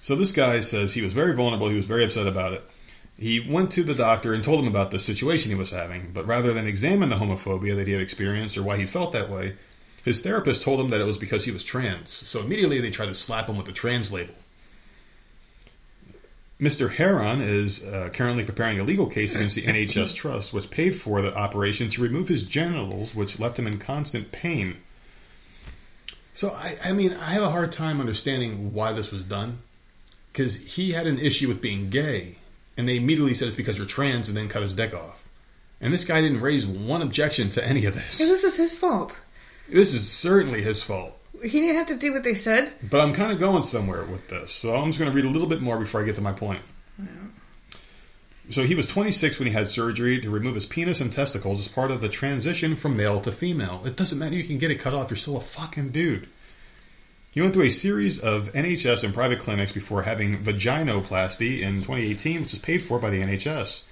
so this guy says he was very vulnerable. He was very upset about it. He went to the doctor and told him about the situation he was having, but rather than examine the homophobia that he had experienced or why he felt that way, his therapist told him that it was because he was trans. So immediately they tried to slap him with the trans label. Mr. Herron is uh, currently preparing a legal case against the NHS Trust, which paid for the operation to remove his genitals, which left him in constant pain. So, I, I mean, I have a hard time understanding why this was done. Because he had an issue with being gay, and they immediately said it's because you're trans and then cut his dick off. And this guy didn't raise one objection to any of this. This is his fault. This is certainly his fault. He didn't have to do what they said. But I'm kind of going somewhere with this, so I'm just going to read a little bit more before I get to my point. So he was 26 when he had surgery to remove his penis and testicles as part of the transition from male to female. It doesn't matter; you can get it cut off. You're still a fucking dude. He went through a series of NHS and private clinics before having vaginoplasty in 2018, which is paid for by the NHS.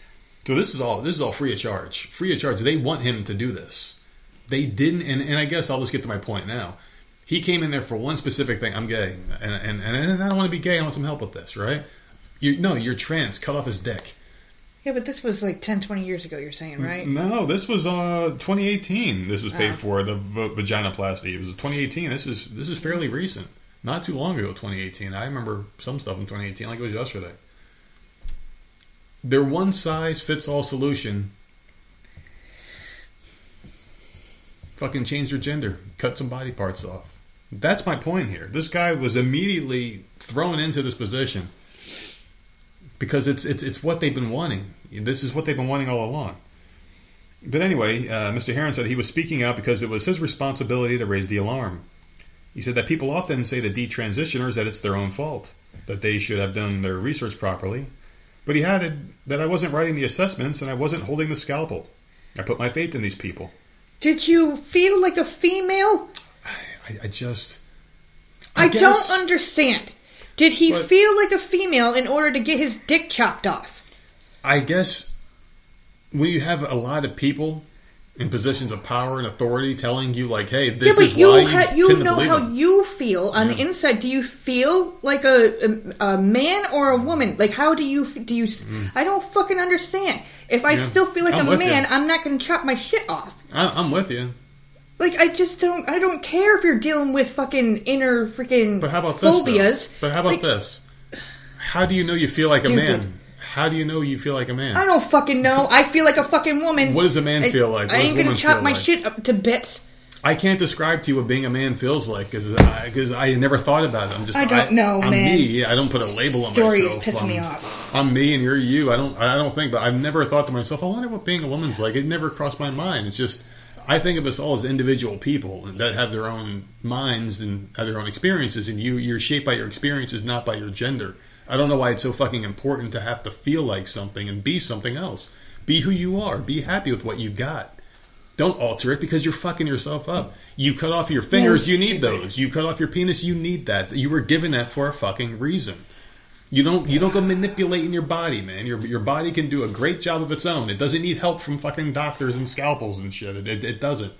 So this is all this is all free of charge. Free of charge. They want him to do this. They didn't, and, and I guess I'll just get to my point now. He came in there for one specific thing. I'm gay, and and, and I don't want to be gay. I want some help with this, right? You no, you're trans. Cut off his dick. Yeah, but this was like 10, 20 years ago, you're saying, right? No, this was uh 2018. This was paid Oh. for the v- vaginoplasty. It was 2018. This is this is fairly recent. Not too long ago, 2018. I remember some stuff in 2018 like it was yesterday. Their one size fits all solution. Fucking change their gender, cut some body parts off. That's my point here. This guy was immediately thrown into this position because it's it's it's what they've been wanting. This is what they've been wanting all along. But anyway, uh, Mr. Herron said he was speaking out because it was his responsibility to raise the alarm. He said that people often say to detransitioners that it's their own fault, that they should have done their research properly. But he added that I wasn't writing the assessments and I wasn't holding the scalpel. I put my faith in these people. Did you feel like a female? I, I just. I, guess- don't understand. Did he But- feel like a female in order to get his dick chopped off? I guess when you have a lot of people in positions of power and authority telling you, like, "Hey, this yeah, is you why ha- you, you know how them." you feel on the inside. Do you feel like a, a a man or a woman? Like how do you do you? I don't fucking understand. If I Mm. Yeah. still feel like I'm a with you. man, I'm not going to chop my shit off. I, I'm with you. Like I just don't. I don't care if you're dealing with fucking inner freaking But how about this? though? But how about Like, this? How do you know you feel like a man? How do you know you feel like a man? I don't fucking know. I feel like a fucking woman. What does a man I- feel like? What I does ain't a gonna woman chop feel my like? shit up to bits. I can't describe to you what being a man feels like because I, 'cause I never thought about it. I'm just I don't know, I'm man. me. I don't put a label on Story is myself. pissing me I'm- off. I'm me and you're you. I don't I don't think, but I've never thought to myself, I wonder what being a woman's like. It never crossed my mind. It's just I think of us all as individual people that have their own minds and have their own experiences, and you you're shaped by your experiences, not by your gender. I don't know why it's so fucking important to have to feel like something and be something else. Be who you are. Be happy with what you got. Don't alter it because you're fucking yourself up. You cut off your fingers, you need those. You cut off your penis, you need that. You were given that for a fucking reason. You don't you don't go manipulating your body, man. Your your body can do a great job of its own. It doesn't need help from fucking doctors and scalpels and shit. It, it, it doesn't.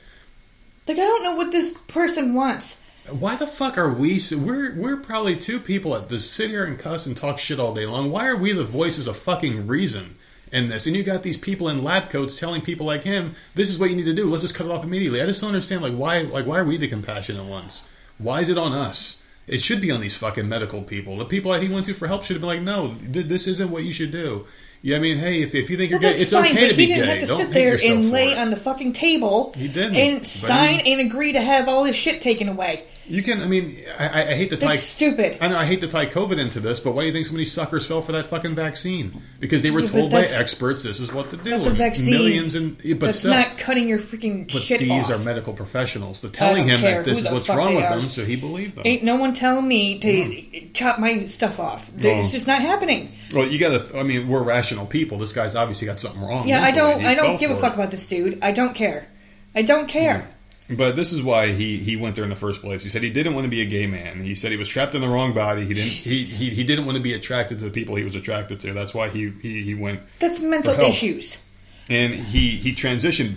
Like I don't know what this person wants. Why the fuck are we? So we're we're probably two people that just sit here and cuss and talk shit all day long. Why are we the voices of fucking reason in this? And you got these people in lab coats telling people like him, "This is what you need to do. Let's just cut it off immediately." I just don't understand. Like why? Like why are we the compassionate ones? Why is it on us? It should be on these fucking medical people. The people that he went to for help should have been like, "No, th- this isn't what you should do." Yeah, I mean, hey, if, if you think you're Well, gay, it's fine, okay to he be didn't gay. have to Don't sit there and lay on the fucking table He didn't, and sign he- and agree to have all his shit taken away. You can. I mean, I, I- I hate to That's tie. stupid. I know. I hate to tie COVID into this, but why do you think so many suckers fell for that fucking vaccine? Because they were Yeah, told by experts this is what to do. That's a vaccine. Millions and but That's still, not cutting your freaking but shit these off. are medical professionals. They're telling him care that this who is what's wrong with are. them, so he believed them. Ain't no one telling me to chop my stuff off. No. It's just not happening. Well, you got to. I mean, we're rational people. This guy's obviously got something wrong. Yeah, I don't. He I don't give a fuck it. about this dude. I don't care. I don't care. But this is why he, he went there in the first place. He said he didn't want to be a gay man. He said he was trapped in the wrong body. He didn't he, he, he didn't want to be attracted to the people he was attracted to. That's why he, he, he went That's mental issues. and he he transitioned.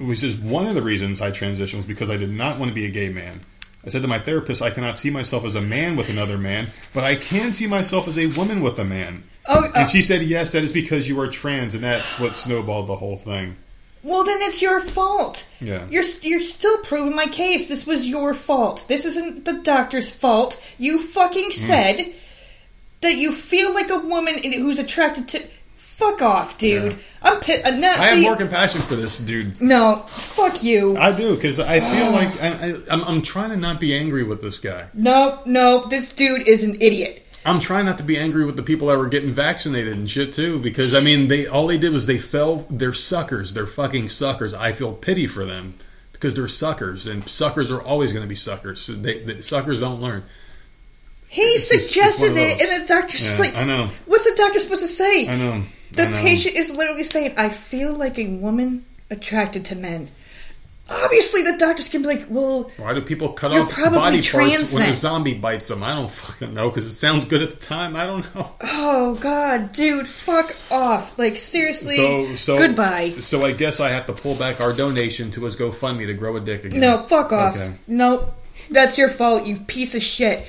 Which is one of the reasons I transitioned was because I did not want to be a gay man. I said to my therapist, I cannot see myself as a man with another man, but I can see myself as a woman with a man. Oh, uh, And she said, yes, that is because you are trans, and that's what snowballed the whole thing. Well, then it's your fault. Yeah. You're you're still proving my case. This was your fault. This isn't the doctor's fault. You fucking Hmm. said that you feel like a woman who's attracted to. Fuck off, dude. Yeah. I'm pit. Uh, not I have more compassion for this dude. No, fuck you. I do because I feel like I, I, I'm, I'm trying to not be angry with this guy. no, no, this dude is an idiot. I'm trying not to be angry with the people that were getting vaccinated and shit too, because I mean, they all they did was they fell. They're suckers. They're fucking suckers. I feel pity for them because they're suckers, and suckers are always going to be suckers. So They, they, suckers don't learn. He suggested it, and the doctor's Yeah, like, I know. What's the doctor supposed to say? I know. The I know. patient is literally saying, I feel like a woman attracted to men. Obviously, the doctors can be like, well, Why do people cut off body parts when a zombie bites them? I don't fucking know because it sounds good at the time. I don't know. oh god, dude, fuck off. Like, seriously, So so goodbye. So I guess I have to pull back our donation to his GoFundMe to grow a dick again. No, fuck off. Okay. Nope. That's your fault, you piece of shit.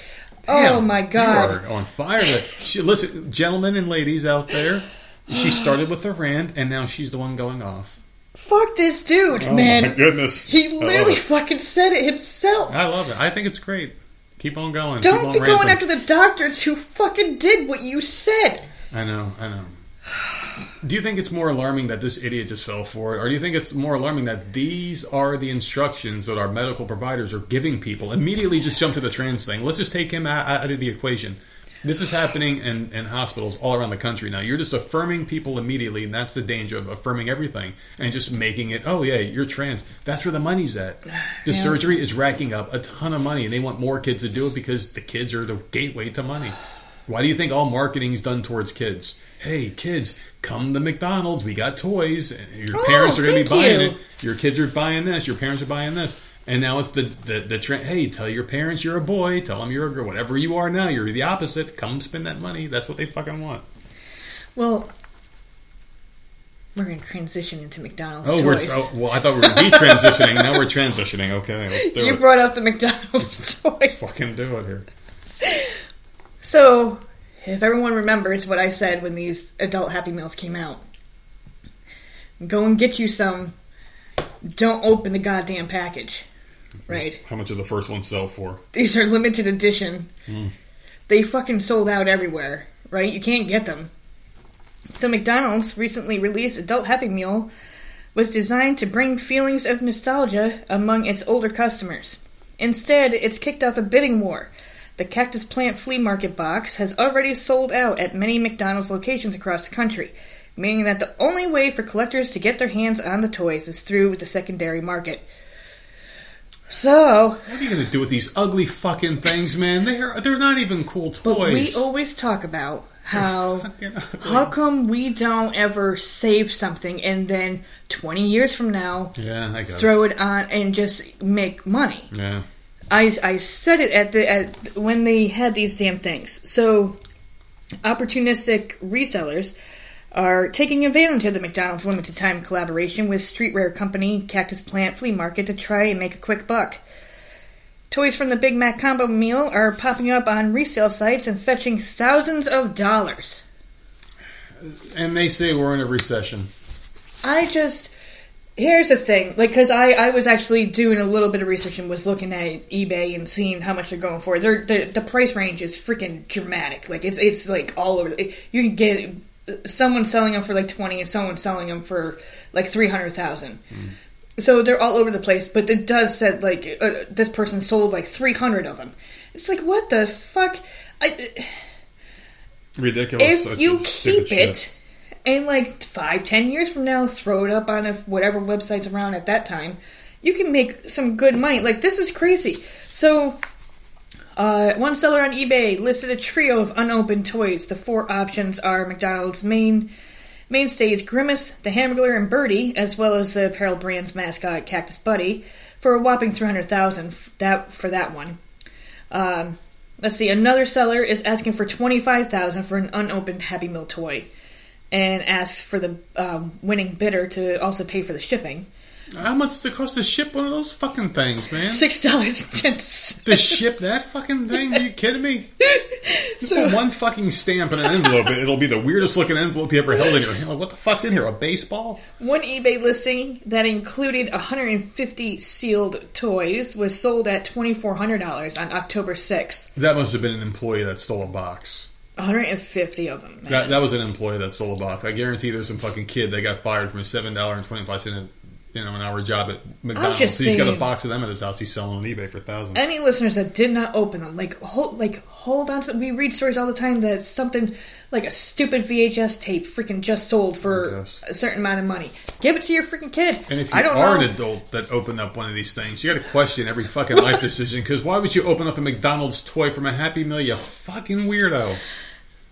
oh my god. You are on fire. She, listen, gentlemen and ladies out there, she started with a rant, and now she's the one going off. Fuck this dude, Oh man. my goodness. He I love literally it. fucking said it himself. I love it. I think it's great. Keep on going. Keep Don't on be going after the doctors who fucking did what you said. I know, I know. Do you think it's more alarming that this idiot just fell for it, or do you think it's more alarming that these are the instructions that our medical providers are giving people? Immediately, just jump to the trans thing. Let's just take him out, out of the equation. This is happening in, in hospitals all around the country now. You're just affirming people immediately, and that's the danger of affirming everything and just making it, oh, yeah, you're trans. That's where the money's at. The Yeah. surgery is racking up a ton of money, and they want more kids to do it because the kids are the gateway to money. Why do you think all marketing is done towards kids? Hey, kids, come to McDonald's. We got toys. Your Oh, parents are going to be buying you. it. Your kids are buying this. Your parents are buying this. And now it's the the, the trend. Hey, tell your parents you're a boy. Tell them you're a girl. Whatever you are now, you're the opposite. Come spend that money. That's what they fucking want. Well, we're going to transition into McDonald's Oh, we're toys. oh, well. I thought we were detransitioning. now we're transitioning. Okay, let's do you it. brought up the McDonald's toys. Fucking do it here. So, if everyone remembers what I said when these adult Happy Meals came out, go and get you some. Don't open the goddamn package. Right? How much did the first one sell for? These are limited edition. Hmm. They fucking sold out everywhere, right? You can't get them. So McDonald's recently released Adult Happy Meal was designed to bring feelings of nostalgia among its older customers. Instead, it's kicked off a bidding war. The Cactus Plant Flea Market box has already sold out at many McDonald's locations across the country, meaning that the only way for collectors to get their hands on the toys is through the secondary market. So, What are you going to do with these ugly fucking things, man? They're they're not even cool toys. but we always talk about how how come we don't ever save something and then 20 years from now yeah, throw it on and just make money? Yeah. I, I said it at the at when they had these damn things. So opportunistic resellers are taking advantage of the McDonald's limited time collaboration with streetwear company Cactus Plant Flea Market to try and make a quick buck. Toys from the Big Mac combo meal are popping up on resale sites and fetching thousands of dollars. And they say we're in a recession. I just here's the thing, like, because I I was actually doing a little bit of research and was looking at eBay and seeing how much they're going for. They're, the the price range is freaking dramatic. Like it's it's like all over. the- You can get someone selling them for like twenty and someone selling them for like three hundred thousand. So they're all over the place, but it does said like uh, this person sold like three hundred of them. It's like what the fuck. I, Ridiculous. if you keep it shit. and like five ten years from now throw it up on a, whatever website's around at that time you can make some good money like this is crazy so uh, one seller on ebay listed a trio of unopened toys the four options are mcdonald's main mainstays grimace the hamburger and birdie as well as the apparel brand's mascot cactus buddy for a whopping 300000 that for that one um, let's see. Another seller is asking for twenty five thousand for an unopened Happy Meal toy, and asks for the um, winning bidder to also pay for the shipping. How much does it cost to ship one of those fucking things, man? Six dollars ten cents. to ship that fucking thing? Are you kidding me? So Put one fucking stamp in an envelope. It'll be the weirdest looking envelope you ever held in your hand. Like, what the fuck's in here? A baseball? one eBay listing that included 150 sealed toys was sold at twenty four hundred dollars on October sixth. That must have been an employee that stole a box. 150 of them. That that was an employee that stole a box. I guarantee there's some fucking kid that got fired from a seven dollar and twenty five cent you know an hour job at McDonald's. He's got a box of them at his house. He's selling on eBay for thousands. any listeners that did not open them, like hold, like hold on to. We read stories all the time that something like a stupid VHS tape freaking just sold for a certain amount of money. Give it to your freaking kid. And if you I don't are know. an adult that opened up one of these things, you got to question every fucking life decision. Because why would you open up a McDonald's toy from a Happy Meal? You fucking weirdo.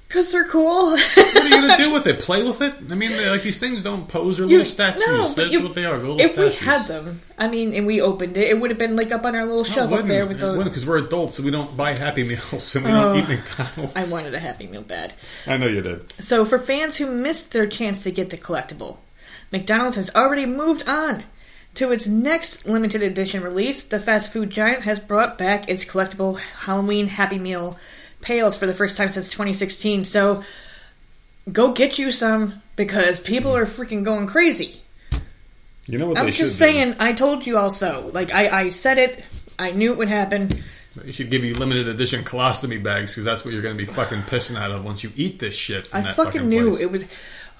Because they're cool. What are you gonna do with it? Play with it? I mean, like these things don't pose. You- little statues. no, That's you- what they are. Little if we had them, I mean, and we opened it, it would have been like up on our little shelf up there with the. because we're adults, so we don't buy Happy Meals and we Oh. don't eat oh, McDonald's. I wanted a Happy Meal bad. I know you did. So, for fans who missed their chance to get the collectible, McDonald's has already moved on. To its next limited edition release, the fast food giant has brought back its collectible Halloween Happy Meal pails for the first time since 2016. So, go get you some because people are freaking going crazy. You know what I'm they just should saying, I told you also. Like, I, I said it, I knew it would happen. do? They should give you limited edition colostomy bags because that's what you're going to be fucking pissing out of once you eat this shit. From I that fucking knew place. it was.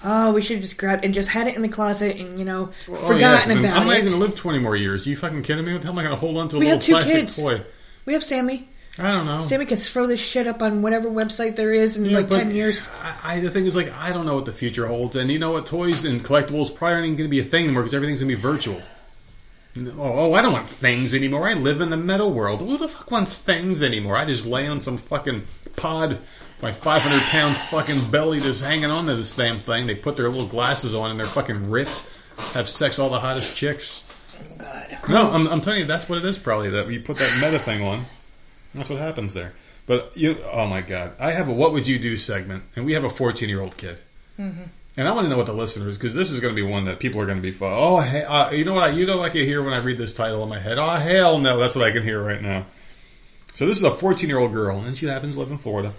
Oh, we should have just grabbed and just had it in the closet and you know Oh, yeah, forgotten 'cause about I'm not it. even going to live 20 more years. Are you fucking kidding me? What the hell am I going to hold on to a We little had two plastic kids. toy? We have Sammy. I don't know. Sammy could throw this shit up on whatever website there is in Yeah, like but ten years. I, I, the thing is, like, I don't know what the future holds, and you know what? Toys and collectibles probably aren't even going to be a thing anymore because everything's going to be virtual. No, Oh, I don't want things anymore. I live in the meta world. Who the fuck wants things anymore? I just lay on some fucking pod. My 500 pound fucking belly just hanging on to this damn thing. They put their little glasses on and they're fucking ripped. Have sex all the hottest chicks. Oh, God. No, I'm, I'm telling you, that's what it is. Probably that you put that meta thing on. That's what happens there. But you, oh my god, I have a "What would you do" segment, and we have a 14 year old kid, Mm-hmm. and I want to know what the listeners because this is going to be one that people are going to be. Oh, hey, uh, you know what? I, you know what I can hear when I read this title in my head. Oh hell no, that's what I can hear right now. So this is a 14 year old girl, and she happens to live in Florida.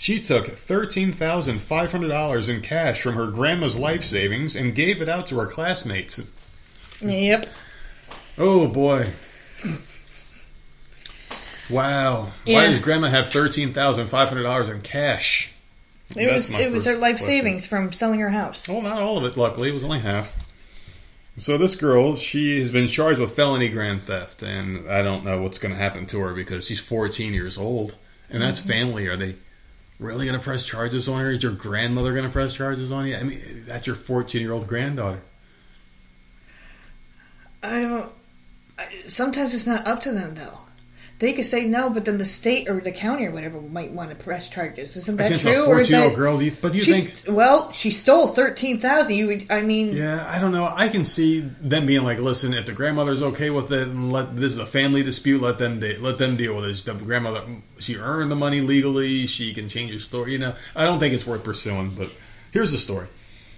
She took $13,500 in cash from her grandma's life savings and gave it out to her classmates. Yep. Oh boy. Wow. Why does grandma have thirteen thousand five hundred dollars in cash? It That's was it was her life question. savings from selling her house. Well, not all of it, luckily. It was only half. So this girl, she has been charged with felony grand theft, and I don't know what's going to happen to her because she's 14 years old, and that's Mm-hmm. family. Are they really going to press charges on her? Is your grandmother going to press charges on you? I mean, that's your 14 year old granddaughter. I don't. I, sometimes it's not up to them though. They could say no, but then the state or the county or whatever might want to press charges. Isn't that Against true? a Or is 14 year old that- girl, do you, but do you She, think. well, she stole thirteen thousand. You, would, I mean, Yeah, I don't know. I can see them being like, "Listen, if the grandmother's okay with it, and let this is a family dispute, let them de- let them deal with it." The grandmother, she earned the money legally. She can change her story. You know, I don't think it's worth pursuing. But here's the story.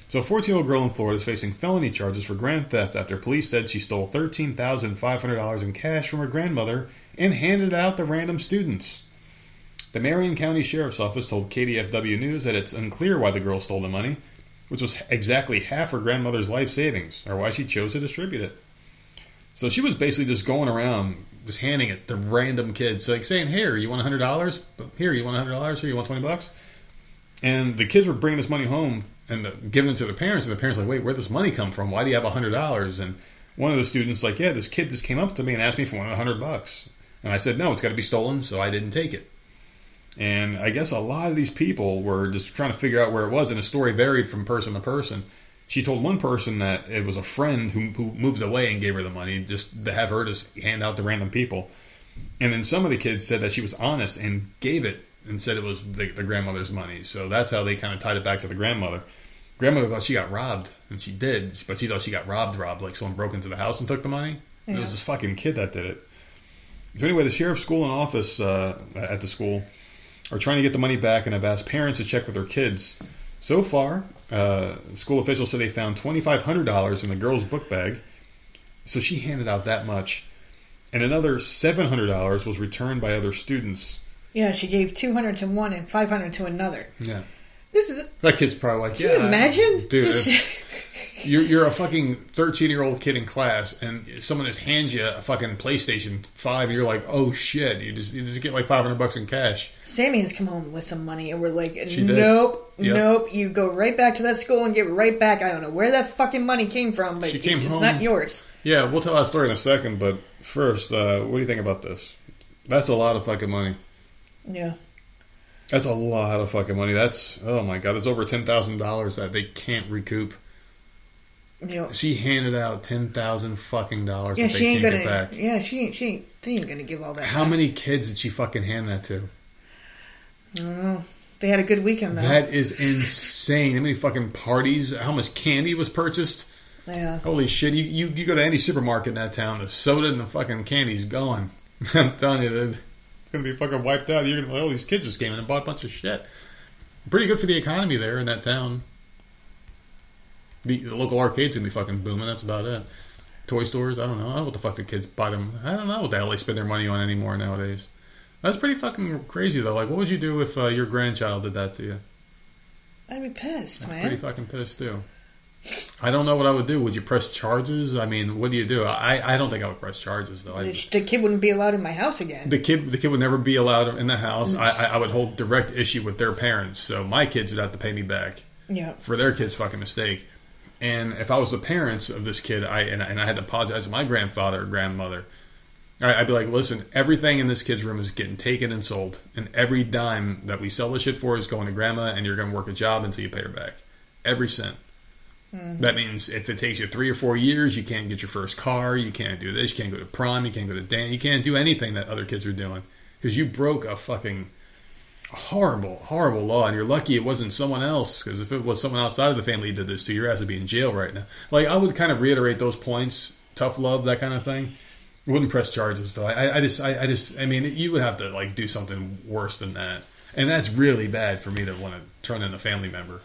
So, a 14 year old girl in Florida is facing felony charges for grand theft after police said she stole $13,500 in cash from her grandmother and handed out to random students. The Marion County Sheriff's Office told KDFW News that it's unclear why the girl stole the money, which was exactly half her grandmother's life savings, or why she chose to distribute it. So she was basically just going around, just handing it to random kids, like saying, "Here, you want hundred dollars? Here, you want hundred dollars? Here, you want twenty bucks?" And the kids were bringing this money home and the, giving it to the parents, and the parents were like, "Wait, where'd this money come from? Why do you have hundred dollars?" And one of the students like, "Yeah, this kid just came up to me and asked me for hundred bucks," and I said, "No, it's got to be stolen," so I didn't take it. And I guess a lot of these people were just trying to figure out where it was, and the story varied from person to person. She told one person that it was a friend who, who moved away and gave her the money just to have her just hand out to random people. And then some of the kids said that she was honest and gave it and said it was the, the grandmother's money. So that's how they kind of tied it back to the grandmother. Grandmother thought she got robbed, and she did, but she thought she got robbed, robbed, like someone broke into the house and took the money. It was this fucking kid that did it. So anyway, the sheriff's school and office uh, at the school are trying to get the money back and have asked parents to check with their kids. So far, uh, school officials said they found $2,500 in the girl's book bag. So she handed out that much. And another $700 was returned by other students. yeah, she gave two hundred to one and five hundred to another. Yeah. This is. That kid's probably like, Can yeah. you imagine? Dude, you're, you're a fucking 13 year old kid in class and someone just hands you a fucking PlayStation 5 and you're like, oh shit. You just, you just get like 500 bucks in cash. Sammy has come home with some money, and we're like, nope, Yep. nope. You go right back to that school and get right back. I don't know where that fucking money came from, but She came it's home- not yours. Yeah, we'll tell that story in a second, but first, uh, what do you think about this? That's a lot of fucking money. Yeah. That's a lot of fucking money. That's oh my god, that's over ten thousand dollars that they can't recoup. You know, She handed out ten thousand fucking dollars yeah, she ain't can't gonna. back. Yeah, she ain't. She ain't. She ain't gonna give all that. How back. many kids did she fucking hand that to? I don't know. They had a good weekend though. That is insane. How many fucking parties? How much candy was purchased? yeah. Holy shit! You, you you go to any supermarket in that town, the soda and the fucking candy's gone. I'm telling you, that it's gonna be fucking wiped out. You're gonna be like, oh, these kids just came in and bought a bunch of shit. Pretty good for the economy there in that town. The, the local arcades gonna be fucking booming. That's about it. Toy stores, I don't know. I don't know what the fuck the kids buy them. I don't know what the hell they spend their money on anymore nowadays. That's pretty fucking crazy though. Like, what would you do if uh, your grandchild did that to you? I'd be pissed, man. Pretty fucking pissed too. I don't know what I would do. Would you press charges? I mean, what do you do? I, I don't think I would press charges though. I, The kid wouldn't be allowed in my house again. the kid the kid would never be allowed in the house. I, I, I would hold direct issue with their parents. So my kids would have to pay me back yeah. for their kid's fucking mistake. And if I was the parents of this kid, I and, I- and I had to apologize to my grandfather or grandmother, I- I'd be like, listen, everything in this kid's room is getting taken and sold, and every dime that we sell this shit for is going to grandma, and you're going to work a job until you pay her back, every cent. Mm-hmm. That means if it takes you three or four years, you can't get your first car, you can't do this, you can't go to prom, you can't go to dance, you can't do anything that other kids are doing because you broke a fucking horrible, horrible law, and you're lucky it wasn't someone else. Because if it was someone outside of the family who did this to you, your ass would be in jail right now. Like I would kind of reiterate those points, tough love, that kind of thing. Wouldn't press charges though. I, I just, I, I just, I mean, you would have to like do something worse than that, and that's really bad for me to want to turn in a family member.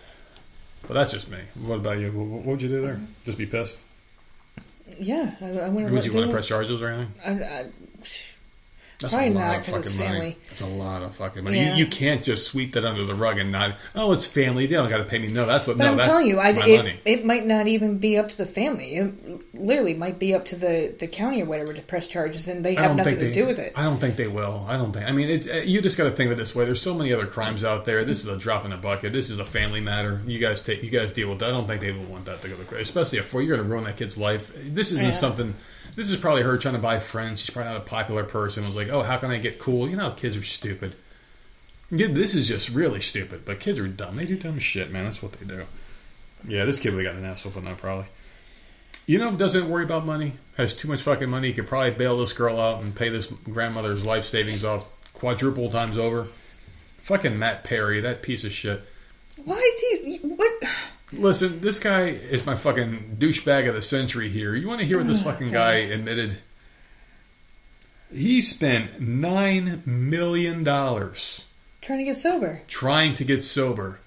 But that's just me. What about you? What would you do there? Mm-hmm. Just be pissed? Yeah. I, I wouldn't Would you want to press charges or anything? I, I, That's Probably a lot not, of it's fucking money. family. That's a lot of fucking money. Yeah. You, you can't just sweep that under the rug and not. Oh, it's family. They don't got to pay me. No, that's what. but no, I'm telling you, I, it, it might not even be up to the family. It literally might be up to the, the county or whatever to press charges, and they have nothing think to they, do with it. I don't think they will. I don't think. I mean, it, uh, you just got to think of it this way. There's so many other crimes out there. This is a drop in a bucket. This is a family matter. You guys take. You guys deal with that. I don't think they would want that to go to. court, Especially if you're going to ruin that kid's life. This isn't Yeah. something. This is probably her trying to buy friends. She's probably not a popular person. It was like, oh, how can I get cool? You know, kids are stupid. Yeah, this is just really stupid. But kids are dumb. They do dumb shit, man. That's what they do. Yeah, this kid would have got an ass whooping though, probably. You know, doesn't worry about money. Has too much fucking money. Could probably bail this girl out and pay this grandmother's life savings off quadruple times over. Fucking Matt Perry, that piece of shit. Why do you what? Listen, this guy is my fucking douchebag of the century here. You want to hear what this oh, fucking guy admitted? He spent nine million dollars Trying to get sober. trying to get sober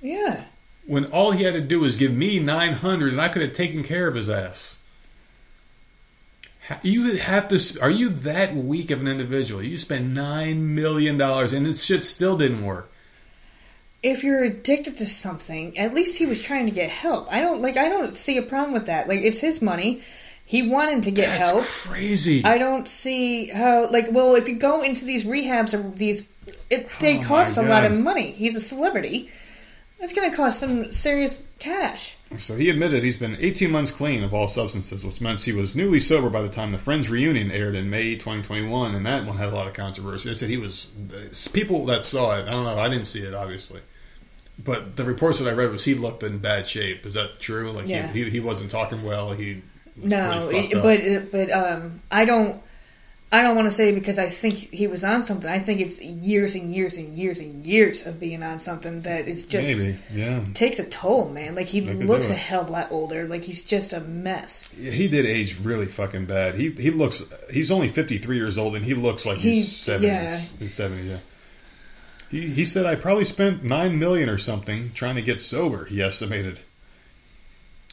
Yeah. when all he had to do was give me nine hundred, and I could have taken care of his ass. You have to. Are you that weak of an individual? You spent nine million dollars, and this shit still didn't work. If you're addicted to something, at least he was trying to get help. I don't like. I don't see a problem with that. Like it's his money. He wanted to get That's help. crazy. I don't see how. Like, well, if you go into these rehabs or these, it they Oh, cost a lot of money. He's a celebrity. It's going to cost some serious cash. So he admitted he's been 18 months clean of all substances, which meant he was newly sober by the time the Friends reunion aired in May 2021, and that one had a lot of controversy. They said he was people that saw it. I don't know. I didn't see it, obviously, but the reports that I read was he looked in bad shape. Is that true? Like Yeah. he, he he wasn't talking well. He was No, it- up. but but um, I don't. I don't want to say because I think he was on something. I think it's years and years and years and years of being on something that it's just maybe yeah. takes a toll, man. Like he That could looks a hell of a lot older. Like he's just a mess. Yeah, He did age really fucking bad. He he looks he's only 53 years old and he looks like he's He- 70. yeah. He's 70, yeah. He he said I probably spent 9 million or something trying to get sober, he estimated.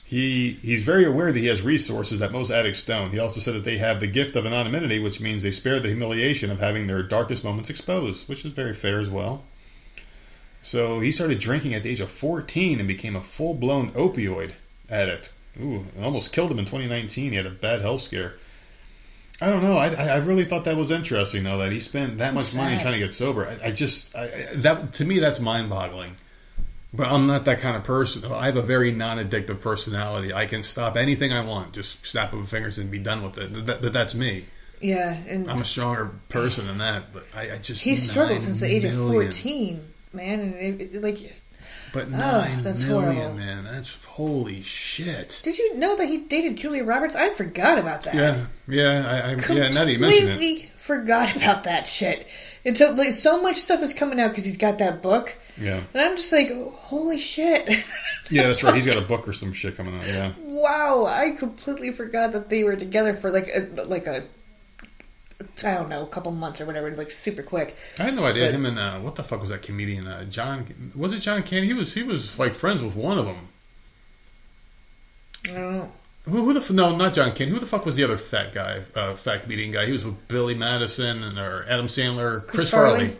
He he's very aware that he has resources that most addicts don't. He also said that they have the gift of anonymity, which means they spare the humiliation of having their darkest moments exposed, which is very fair as well. So he started drinking at the age of 14 and became a full-blown opioid addict. Ooh, it almost killed him in 2019. He had a bad health scare. I don't know. I, I really thought that was interesting, though, that he spent that much money trying to get sober. I, I just I, that to me that's mind-boggling. But I'm not that kind of person. I have a very non-addictive personality. I can stop anything I want, just snap of my fingers and be done with it. That, but that's me. Yeah, and I'm a stronger person than that. But I, I just he struggled since the age of million. fourteen, man. And it, it, like, But nine that's million, horrible. man. That's holy shit. did you know that he dated Julia Roberts? I forgot about that. Yeah, yeah, I, I yeah. Now that you mention it, completely forgot about that shit. Until like so much stuff is coming out because he's got that book, yeah, and I'm just like, holy shit! yeah. That's right. He's got a book or some shit coming out. Yeah, wow, I completely forgot that they were together for like a like a I don't know, a couple months or whatever, like super quick. I had no idea. But- him and uh, what the fuck was that comedian? Uh, John was it John Candy? He was he was like friends with one of them. I don't know. Who, who the no, not John Candy. Who the fuck was the other fat guy? Uh, fat comedian guy. He was with Billy Madison and or Adam Sandler, Chris, Farley? Farley.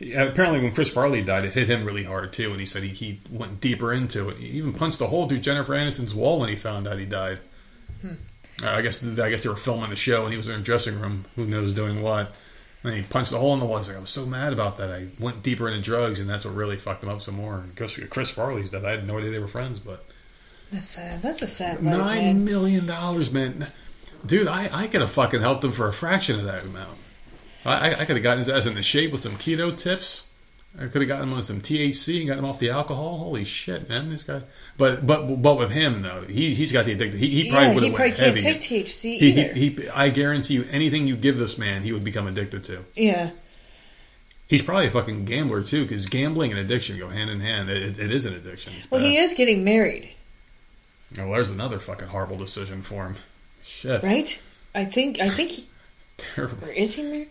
Yeah, apparently, when Chris Farley died, it hit him really hard too, and he said he, he went deeper into it. He even punched a hole through Jennifer Aniston's wall when he found out he died. Uh, Uh, I guess I guess they were filming the show, and he was in a dressing room. Who knows doing what? And he punched a hole in the wall. He's like, I was so mad about that. I went deeper into drugs, and that's what really fucked him up some more. And Chris, Chris Farley's dead. I had no idea they were friends, but That's sad. That's a sad nine million dollars, man. Dude, I, I could have fucking helped him for a fraction of that amount. I, I, I could have gotten his ass into shape with some keto tips. I could have gotten him on some THC and got him off the alcohol. Holy shit, man! This guy, but but but with him though, he he's got the addiction. He, he probably Yeah, would he have probably went can't heavy. take THC He, he, either. he, I guarantee you, anything you give this man, he would become addicted to. yeah, He's probably a fucking gambler too, because gambling and addiction go hand in hand. It, it is an addiction. Well, he is getting married, Oh, there's another fucking horrible decision for him. Shit, right? I think. I think. He, terrible. or is he married?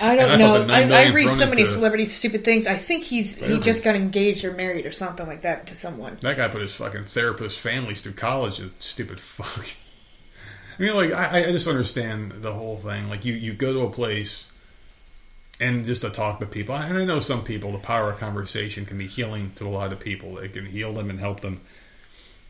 I don't thought know. I, I read so many celebrity stupid things. I think he's he just got engaged or married or something like that to someone. That guy put his fucking therapist families through college. You stupid fuck. I mean, like I, I just understand the whole thing. Like you, you go to a place and just to talk to people. And I know some people, the power of conversation can be healing to a lot of people. It can heal them and help them.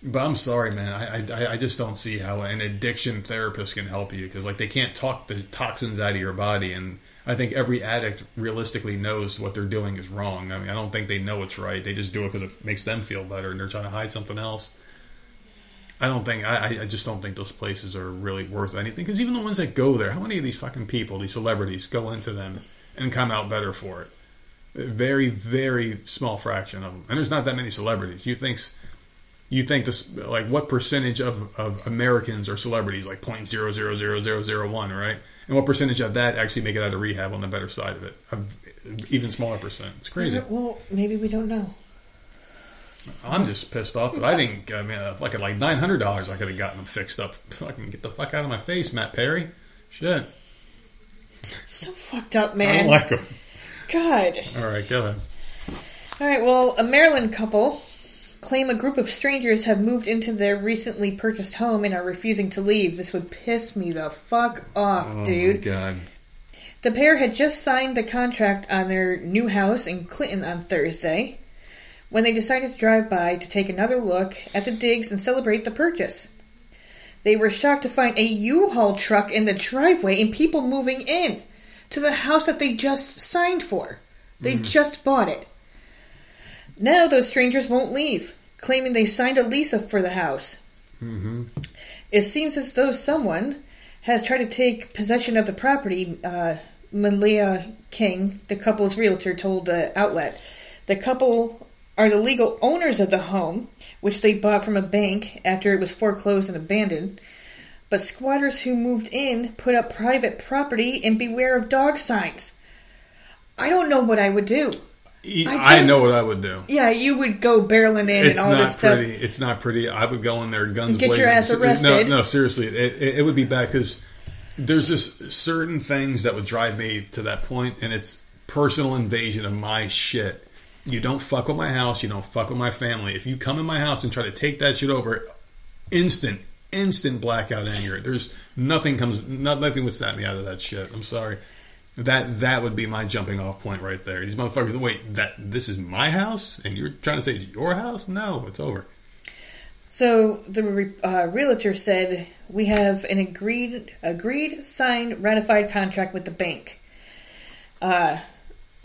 But I'm sorry, man. I, I, I just don't see how an addiction therapist can help you because like they can't talk the toxins out of your body. And I think every addict realistically knows what they're doing is wrong. I mean, I don't think they know it's right. They just do it because it makes them feel better, and they're trying to hide something else. I don't think I, I- just don't think those places are really worth anything because even the ones that go there, how many of these fucking people, these celebrities, go into them and come out better for it? Very, very small fraction of them. And there's not that many celebrities. You think, you think this, like, what percentage of, of Americans are celebrities? Like 0.000001, right? And what percentage of that actually make it out of rehab on the better side of it? A even smaller percent. It's crazy. Well, maybe we don't know. I'm just pissed off that I didn't. I mean, uh, like like nine hundred dollars, I could have gotten them fixed up. Fucking get the fuck out of my face, Matt Perry. Shit, So fucked up, man. I don't like them. God. All right, go ahead. All right. Well, a Maryland couple claim a group of strangers have moved into their recently purchased home and are refusing to leave. This would piss me the fuck off, Oh dude. god. The pair had just signed the contract on their new house in Clinton on Thursday when they decided to drive by to take another look at the digs and celebrate the purchase. They were shocked to find a U-Haul truck in the driveway and people moving in to the house that they just signed for. They hmm. just bought it. Now those strangers won't leave, claiming they signed a lease for the house. It seems as though someone has tried to take possession of the property. Uh, Malia King, the couple's realtor, told the outlet. The couple are the legal owners of the home, which they bought from a bank after it was foreclosed and abandoned. But squatters who moved in put up private property and beware of dog signs. I don't know what I would do. I I, know what I would do. Yeah, you would go barreling in It's and all not this stuff. pretty. It's not pretty. I would go in there, guns Get your blazing. ass arrested. No, no, seriously, it, it, it would be bad because there's just certain things that would drive me to that point, and it's personal invasion of my shit. You don't fuck with my house. You don't fuck with my family. If you come in my house and try to take that shit over, instant, instant blackout anger. There's nothing comes, not, nothing would snap me out of that shit. I'm sorry. That that would be my jumping off point right there. These motherfuckers. Wait, that this is my house, and you're trying to say it's your house? No, it's over. So the uh, realtor said, "We have an agreed, agreed, signed, ratified contract with the bank." Uh,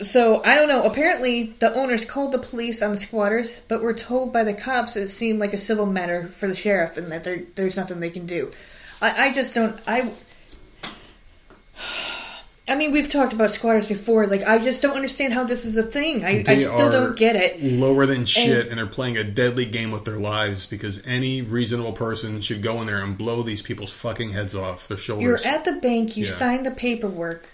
so I don't know. Apparently, the owners called the police on the squatters, but were told by the cops it seemed like a civil matter for the sheriff, and that there, there's nothing they can do. I, I just don't. I. I mean, we've talked about squatters before. Like, I just don't understand how this is a thing. I, I still don't get it. Lower than shit, and, they're playing a deadly game with their lives because any reasonable person should go in there and blow these people's fucking heads off their shoulders. You're at the bank. You Yeah. sign the paperwork.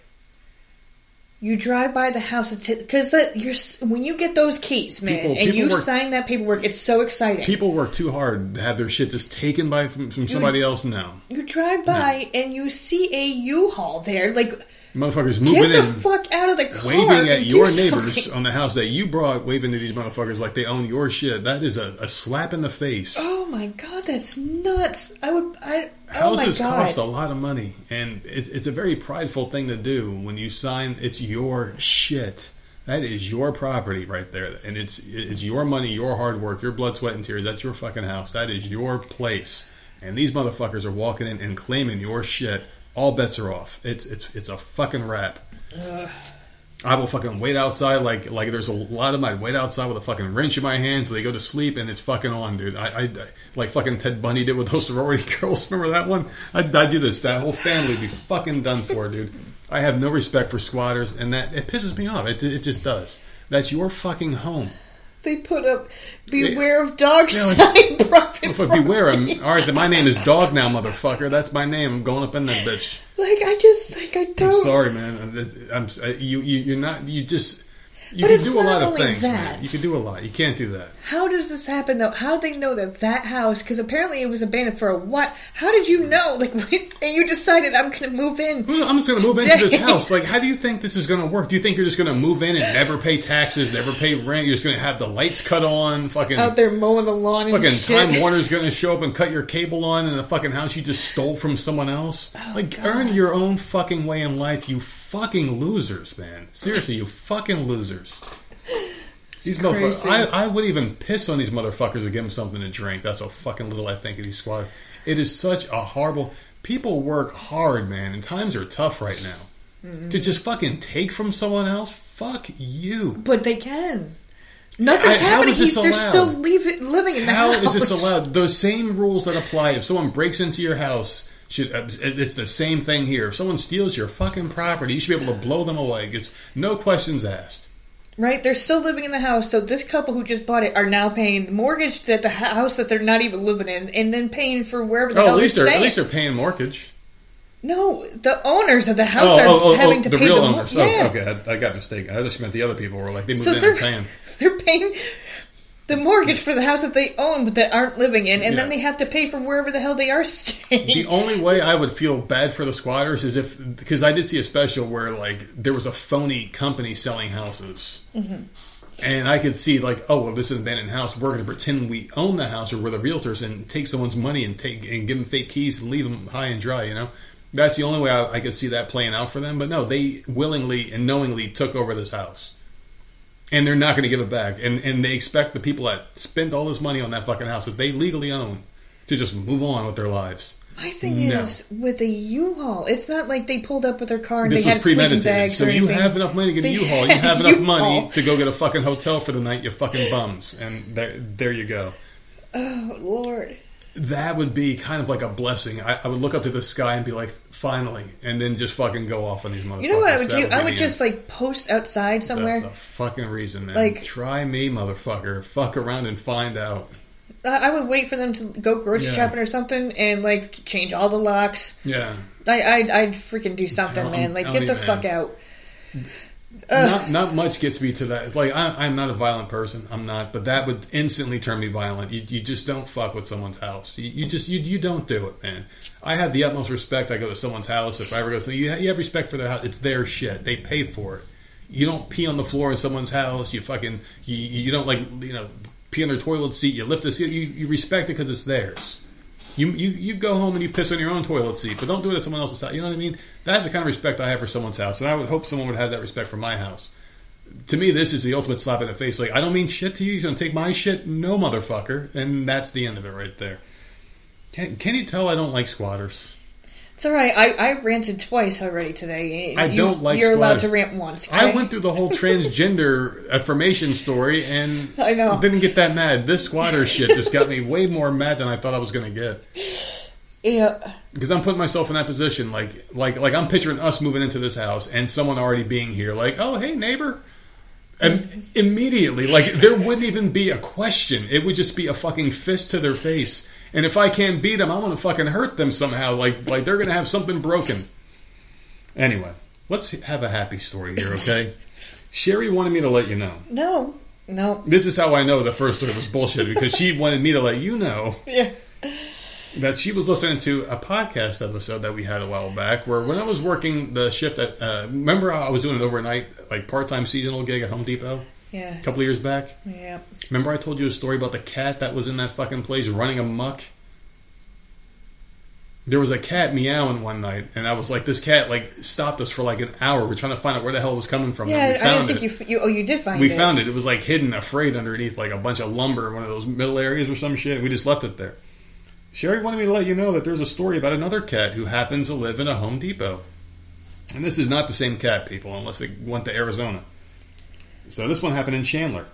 You drive by the house because that you're when you get those keys, man, People- and people you work- sign that paperwork. It's so exciting. People work too hard to have their shit just taken by from, from somebody else now. you drive by and you see a U-Haul there, like Motherfuckers get moving the in, fuck out of the car, waving at your neighbors something. on the house that you brought, waving to these motherfuckers like they own your shit. That is a, a slap in the face. Oh my god, that's nuts! I would, I Houses oh my god. cost a lot of money, and it, it's a very prideful thing to do when you sign. It's your shit. That is your property right there, and it's it's your money, your hard work, your blood, sweat, and tears. That's your fucking house. That is your place. And these motherfuckers are walking in and claiming your shit. All bets are off. It's it's it's a fucking wrap. I will fucking wait outside like like there's a lot of my wait outside with a fucking wrench in my hand so they go to sleep and it's fucking on, dude. I, I I- like fucking Ted Bundy did with those sorority girls. Remember that one? I I do this. That whole family would be fucking done for, dude. I have no respect for squatters, and that it pisses me off. It it just does. That's your fucking home. They put up "Beware of dog Yeah, like- sign." private If I beware, I'm, all right. Then my name is Dog now, motherfucker. That's my name. I'm going up in that bitch. Like I just like I don't. I'm sorry, man. I'm uh, you. you you're not. You just. You But can it's do a lot of things, that. man. You can do a lot. You can't do that. How does this happen though? How do they know that that house? Because apparently it was abandoned for a what? How did you know? Like, and you decided I'm going to move in. I'm just going to move into this house. Like, how do you think this is going to work? Do you think you're just going to move in and never pay taxes, never pay rent? You're just going to have the lights cut on, fucking, Out there mowing the lawn and fucking shit. Time Warner's going to show up and cut your cable on in a fucking house you just stole from someone else? Oh, like, earn your own fucking way in life, you fucking losers, man. Seriously, you fucking losers. These motherfuckers. I, I would even piss on these motherfuckers to give them something to drink. That's how fucking little I think of these squad. It is such a horrible. People work hard, man, and times are tough right now. Mm-hmm. To just fucking take from someone else, fuck you. But they can. Nothing's I- happening. They're still leave living in the How house. How is this allowed? Those same rules that apply if someone breaks into your house. Should, uh, it's the same thing here. If someone steals your fucking property, you should be able to blow them away. It's no questions asked. right? They're still living in the house, so this couple who just bought it are now paying the mortgage that the house that they're not even living in, and then paying for wherever the Oh, hell at least they're they're at least they're paying mortgage. No, the owners of the house Oh, are oh, oh, having oh, to the pay real the owners. Yeah. Oh, okay, I, I got mistaken. I just meant the other people were like they moved So in they're and paying. they're paying the mortgage for the house that they own but that aren't living in, and then they have to pay for wherever the hell they are staying. The only way I would feel bad for the squatters is if because I did see a special where like there was a phony company selling houses, mm-hmm. and I could see like, oh well, this is an abandoned house. We're going to pretend we own the house or we're the realtors and take someone's money and take and give them fake keys and leave them high and dry. You know, that's the only way I, I could see that playing out for them. But no, they willingly and knowingly took over this house. And they're not going to give it back, and and they expect the people that spent all this money on that fucking house that they legally own to just move on with their lives. My thing No. is with the U-Haul, it's not like they pulled up with their car and This they had sleeping bags So or you have enough money to get a They U-Haul. You have enough money U-Haul. to go get a fucking hotel for the night. You fucking bums, and there, there you go. Oh Lord. That would be kind of like a blessing. I, I would look up to the sky and be like, finally, and then just fucking go off on these motherfuckers. You know what I would That do? I would just end. like post outside somewhere. That's the fucking reason, man. Like- try me, motherfucker. Fuck around and find out. I I would wait for them to go grocery Yeah. shopping or something and like change all the locks. Yeah. I I'd, I'd freaking do something, man. Like get the man. fuck out. Not not much gets me to that. Like I, I'm not a violent person. I'm not, but that would instantly turn me violent. You, you just don't fuck with someone's house. You, you just you, you don't do it, man. I have the utmost respect. I go to someone's house. If I ever go, to you, you have respect for their house. It's their shit. They pay for it. You don't pee on the floor in someone's house. You fucking you, you don't like you know pee on their toilet seat. You lift the seat. You, you respect it because it's theirs. You, you you go home and you piss on your own toilet seat, but don't do it at someone else's house. You know what I mean? That's the kind of respect I have for someone's house, and I would hope someone would have that respect for my house. To me, this is the ultimate slap in the face. Like I don't mean shit to you. You're gonna take my shit, no motherfucker, and that's the end of it right there. Can, can you tell I don't like squatters? It's all right. I, I ranted twice already today. I You- don't like You're allowed to rant once. I went through the whole transgender affirmation story and I know. didn't get that mad. This squatter shit just got me way more mad than I thought I was gonna get. Yeah. because I'm putting myself in that position. Like, like, like I'm picturing us moving into this house and someone already being here. Like, oh, hey, neighbor. And immediately, like, there wouldn't even be a question. It would just be a fucking fist to their face. And if I can't beat them, I want to fucking hurt them somehow. Like, like they're gonna have something broken. Anyway, let's have a happy story here, okay? Sherry wanted me to let you know. No. No. This is how I know the first story was bullshit because she wanted me to let you know Yeah. that she was listening to a podcast episode that we had a while back where when I was working the shift at, uh, remember I was doing an overnight, like part-time seasonal gig at Home Depot Yeah. a couple of years back? Yeah. Remember I told you a story about the cat that was in that fucking place running amok? There was a cat meowing one night, and I was like, this cat like stopped us for like an hour. We're trying to find out where the hell it was coming from. Yeah. I didn't think you, you. Oh, you did find We it. We found it. It was like hidden, afraid underneath like a bunch of lumber, in one of those middle areas or some shit. We just left it there. Sherry wanted me to let you know that there's a story about another cat who happens to live in a Home Depot. And this is not the same cat, people, unless it went to Arizona. So this one happened in Chandler.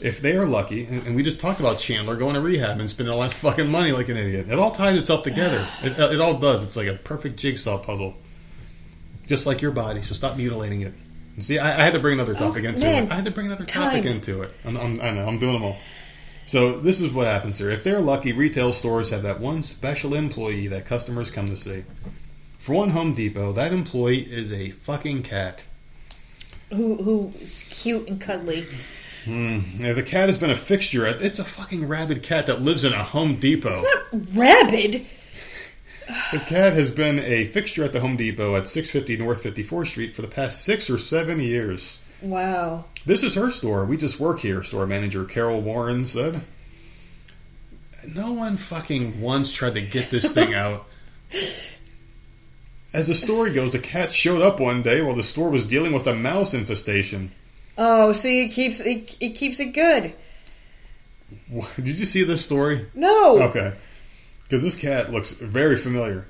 If they are lucky, and and we just talked about Chandler going to rehab and spending all that fucking money like an idiot, it all ties itself together. It, uh, it all does. It's like a perfect jigsaw puzzle. Just like your body, so stop mutilating it. See, I, I had to bring another topic oh, into Oh, man. it. I had to bring another topic Time. into it. I'm, I'm, I know, I'm doing them all. So this is what happens here. If they're lucky, retail stores have that one special employee that customers come to see. For one Home Depot, that employee is a fucking cat. Who who's cute and cuddly? Hmm. If the cat has been a fixture, it's a fucking rabid cat that lives in a Home Depot. It's not rabid. The cat has been a fixture at the Home Depot at 650 North 54th Street for the past six or seven years. Wow. This is her store. We just work here, store manager Carol Warren said. No one fucking once tried to get this thing out. As the story goes, the cat showed up one day while the store was dealing with a mouse infestation. Oh, see, it keeps it, it keeps it good. Did you see this story? No. Okay. Because this cat looks very familiar.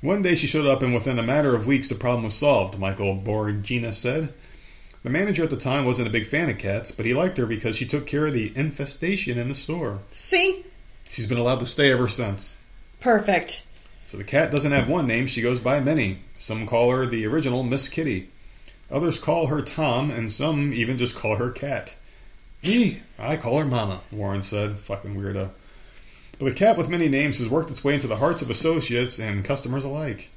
One day she showed up, and within a matter of weeks, the problem was solved, Michael Borgina said. The manager at the time wasn't a big fan of cats, but he liked her because she took care of the infestation in the store. See, She's been allowed to stay ever since. perfect. So the cat doesn't have one name, she goes by many. Some call her the original Miss Kitty. Others call her Tom, and some even just call her Cat. Me, I call her Mama, Warren said. Fucking weirdo. But the cat with many names has worked its way into the hearts of associates and customers alike.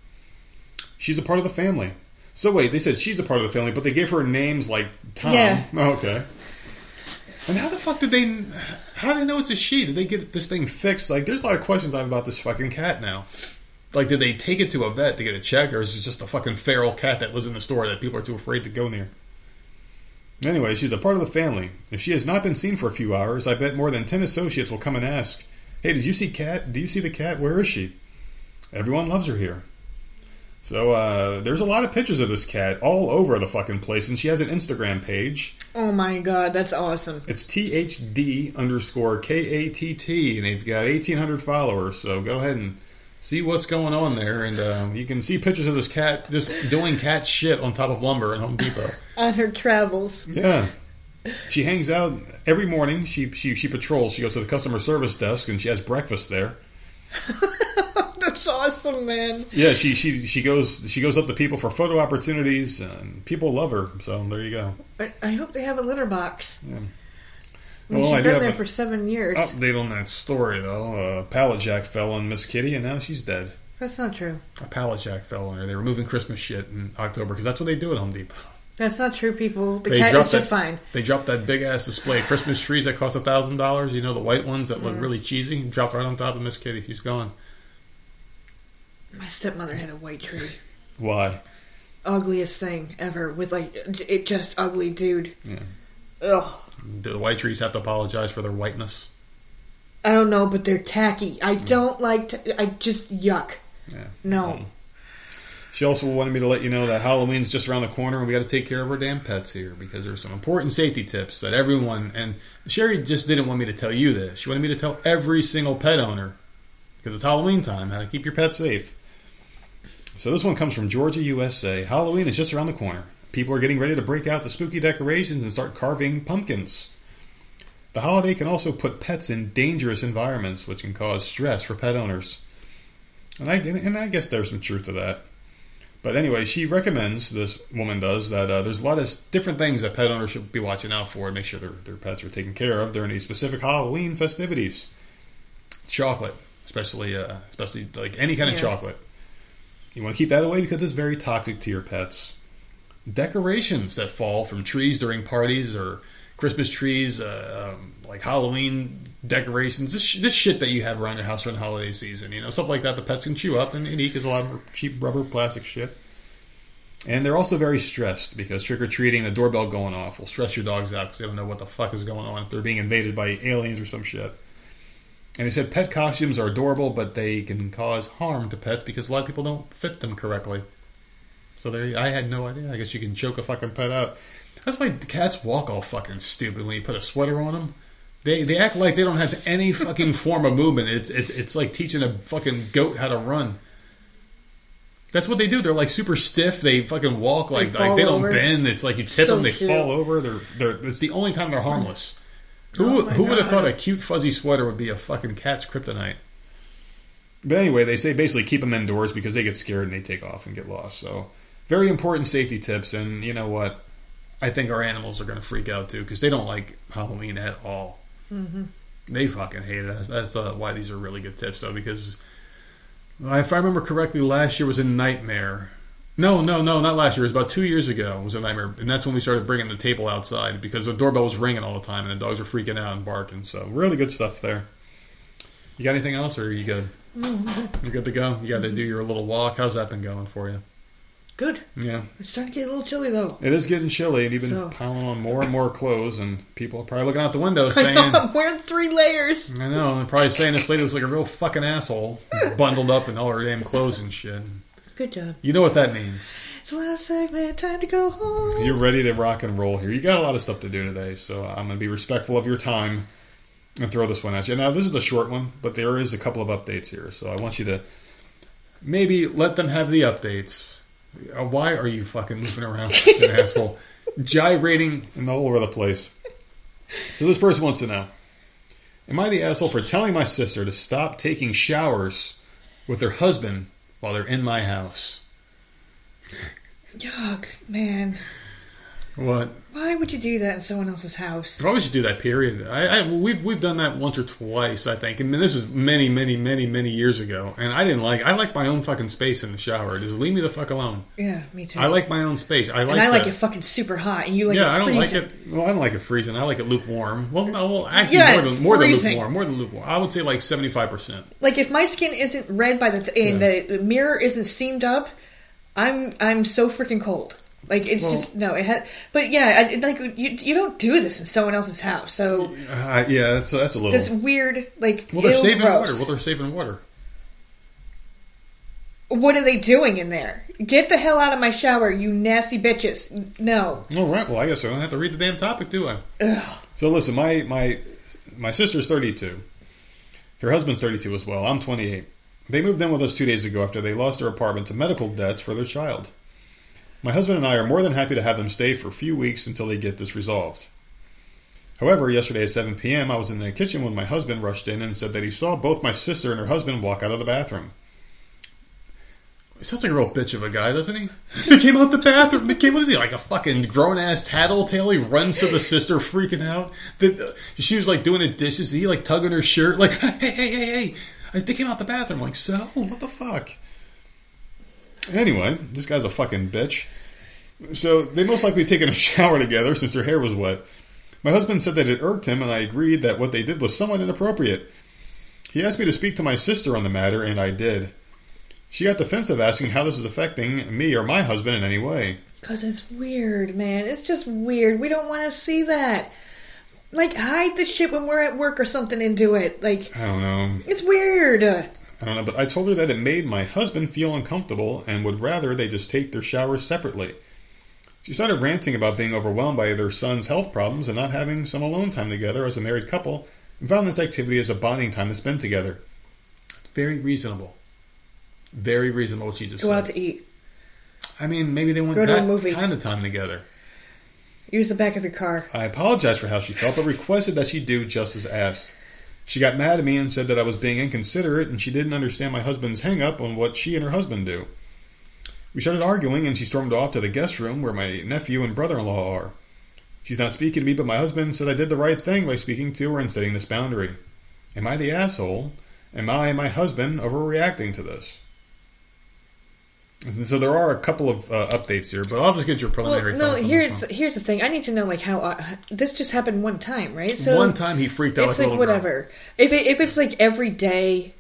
She's a part of the family. So wait, they said she's a part of the family, but they gave her names like Tom. Yeah. Oh, okay. And how the fuck did they? How do they know it's a she? Did they get this thing fixed? Like, there's a lot of questions I have about this fucking cat now. Like, did they take it to a vet to get it checked, or is it just a fucking feral cat that lives in the store that people are too afraid to go near? Anyway, she's a part of the family. If she has not been seen for a few hours, I bet more than ten associates will come and ask, "Hey, did you see Cat? Do you see the cat? Where is she?" Everyone loves her here. So uh, there's a lot of pictures of this cat all over the fucking place, and she has an Instagram page. Oh my god, that's awesome. It's THD underscore KATT, and they've got 1,800 followers. So go ahead and see what's going on there, and uh, you can see pictures of this cat just doing cat shit on top of lumber in Home Depot. On her travels. Yeah. She hangs out every morning. She, she she patrols. She goes to the customer service desk and she has breakfast there. That's awesome, man. Yeah, she she she goes she goes up to people for photo opportunities, and people love her. So there you go. I, I hope they have a litter box. Yeah. I mean, Well, I she's been there a- for seven years. Update on that story though. A pallet jack fell on Miss Kitty, and now she's dead. That's not true. A pallet jack fell on her. They were moving Christmas shit in October because that's what they do at Home Depot. That's not true, people. The They cat is dropped just that- fine. They dropped that big ass display Christmas trees that cost a thousand dollars. You know the white ones that look mm-hmm. really cheesy. Dropped right on top of Miss Kitty. She's gone. My stepmother had a white tree. Why? Ugliest thing ever. With like it just ugly dude. Yeah. Ugh. Do the white trees have to apologize for their whiteness? I don't know, but they're tacky. I hmm. don't like. To, I just yuck. Yeah. No. Hmm. She also wanted me to let you know that Halloween's just around the corner and we got to take care of our damn pets here because there's some important safety tips that everyone and Sherry just didn't want me to tell you this. She wanted me to tell every single pet owner because it's Halloween time how to keep your pet safe. So this one comes from Georgia, USA. Halloween is just around the corner. People are getting ready to break out the spooky decorations and start carving pumpkins. The holiday can also put pets in dangerous environments, which can cause stress for pet owners. And I and I guess there's some truth to that. But anyway, she recommends this woman does that uh, there's a lot of different things that pet owners should be watching out for and make sure their, their pets are taken care of during these specific Halloween festivities. Chocolate, especially uh, especially like any kind of chocolate, you want to keep that away because it's very toxic to your pets. Decorations that fall from trees during parties or Christmas trees, uh, um, like Halloween decorations, this, sh- this shit that you have around your house during the holiday season, you know, stuff like that the pets can chew up and, and eat because a lot of cheap rubber plastic shit. And they're also very stressed because trick or treating, the doorbell going off will stress your dogs out because they don't know what the fuck is going on if they're being invaded by aliens or some shit. And he said pet costumes are adorable, but they can cause harm to pets because a lot of people don't fit them correctly. So there, I had no idea. I guess you can choke a fucking pet out. That's why cats walk all fucking stupid when you put a sweater on them. They they act like they don't have any fucking form of movement. It's it's it's like teaching a fucking goat how to run. That's what they do. They're like super stiff. They fucking walk like They like they don't over. bend. It's like you tip So them, they cute. fall over. They're they're. It's the only time they're harmless. Who Oh who would have thought a cute fuzzy sweater would be a fucking cat's kryptonite? But anyway, they say basically keep them indoors because they get scared and they take off and get lost. So very important safety tips. And you know what? I think our animals are going to freak out too because they don't like Halloween at all. Mm-hmm. They fucking hate it. That's, uh, why these are really good tips though because if I remember correctly, last year was a nightmare. No, no, no, not last year. It was about two years ago. It was a nightmare, and that's when we started bringing the table outside because the doorbell was ringing all the time, and the dogs were freaking out and barking. So really good stuff there. You got anything else, or are you good? You're good to go? You got to do your little walk. How's that been going for you? Good. Yeah, It's starting to get a little chilly though. it is getting chilly, and you've been So- piling on more and more clothes, and people are probably looking out the window saying, I'm wearing three layers. I know, and probably saying this lady was like a real fucking asshole, bundled up in all her damn clothes and shit. Good job. You know what that means. It's the last segment. Time to go home. You're ready to rock and roll here. You got a lot of stuff to do today, so I'm going to be respectful of your time and throw this one at you. Now, this is the short one, but there is a couple of updates here, so I want you to maybe let them have the updates. Uh, Why are you fucking moving around an asshole? Gyrating and all over the place. So this person wants to know Am I the asshole for telling my sister to stop taking showers with her husband while they're in my house? Yuck, man. What? Why would you do that in someone else's house? Why would you do that? Period. I, I we've we've done that once or twice, I think, and this is many, many, many, many years ago. And I didn't like. I like my own fucking space in the shower. Just leave me the fuck alone. Yeah, me too. I like my own space. I like. and I like it fucking super hot, and you like yeah, I don't like it. Well, I don't like it freezing. I like it lukewarm. Well, no, well, actually, Yeah, more than more than lukewarm. More than lukewarm. I would say like seventy five percent. Like if my skin isn't red by the t- and Yeah. the mirror isn't steamed up, I'm I'm so freaking cold. Like it's Well- just no. It had, but yeah, I, like you you don't do this in someone else's house, so Uh, yeah, that's that's a little. that's weird. Like well, they're saving gross. water. Well, they're saving water. What are they doing in there? Get the hell out of my shower, you nasty bitches! No. All right. Well, I guess I don't have to read the damn topic, do I? Ugh. So listen, my my my sister's 32. Her husband's 32 as well. I'm 28. They moved in with us two days ago after they lost their apartment to medical debts for their child. My husband and I are more than happy to have them stay for a few weeks until they get this resolved. However, yesterday at 7 p.m., I was in the kitchen when my husband rushed in and said that he saw both my sister and her husband walk out of the bathroom. He sounds like a real bitch of a guy, doesn't he? He came out the bathroom. He came. What is he like? A fucking grown ass tattletale. He runs to the sister, freaking out. The, she was like doing the dishes. He like tugging her shirt, like, hey, hey, hey, hey. I- They came out the bathroom. like, so what the fuck? Anyway, this guy's a fucking bitch. So they most likely taken a shower together since their hair was wet. My husband said that it irked him, and I agreed that what they did was somewhat inappropriate. He asked me to speak to my sister on the matter, and I did. She got defensive, asking how this is affecting me or my husband in any way. Cause it's weird, man. It's just weird. We don't want to see that. Like hide the shit when we're at work or something and do it. Like I don't know. it's weird. I don't know, but I told her that it made my husband feel uncomfortable and would rather they just take their showers separately. She started ranting about being overwhelmed by their son's health problems and not having some alone time together as a married couple, and found this activity as a bonding time to spend together. Very reasonable. Very reasonable she just Go said. out to eat. I mean, maybe they want Go to a that movie. kind of time together. Use the back of your car. I apologized for how she felt, but requested that she do just as asked. She got mad at me and said that I was being inconsiderate and she didn't understand my husband's hang up on what she and her husband do. We started arguing and she stormed off to the guest room where my nephew and brother in law are. She's not speaking to me, but my husband said I did the right thing by speaking to her and setting this boundary. Am I the asshole? Am I and my husband overreacting to this? And so there are a couple of uh, updates here, but I'll just get your preliminary. Well, no. Here's here's the thing. I need to know like how uh, this just happened one time, right? So one time he freaked out it's like a like little girl. whatever. If it, if it's like every day,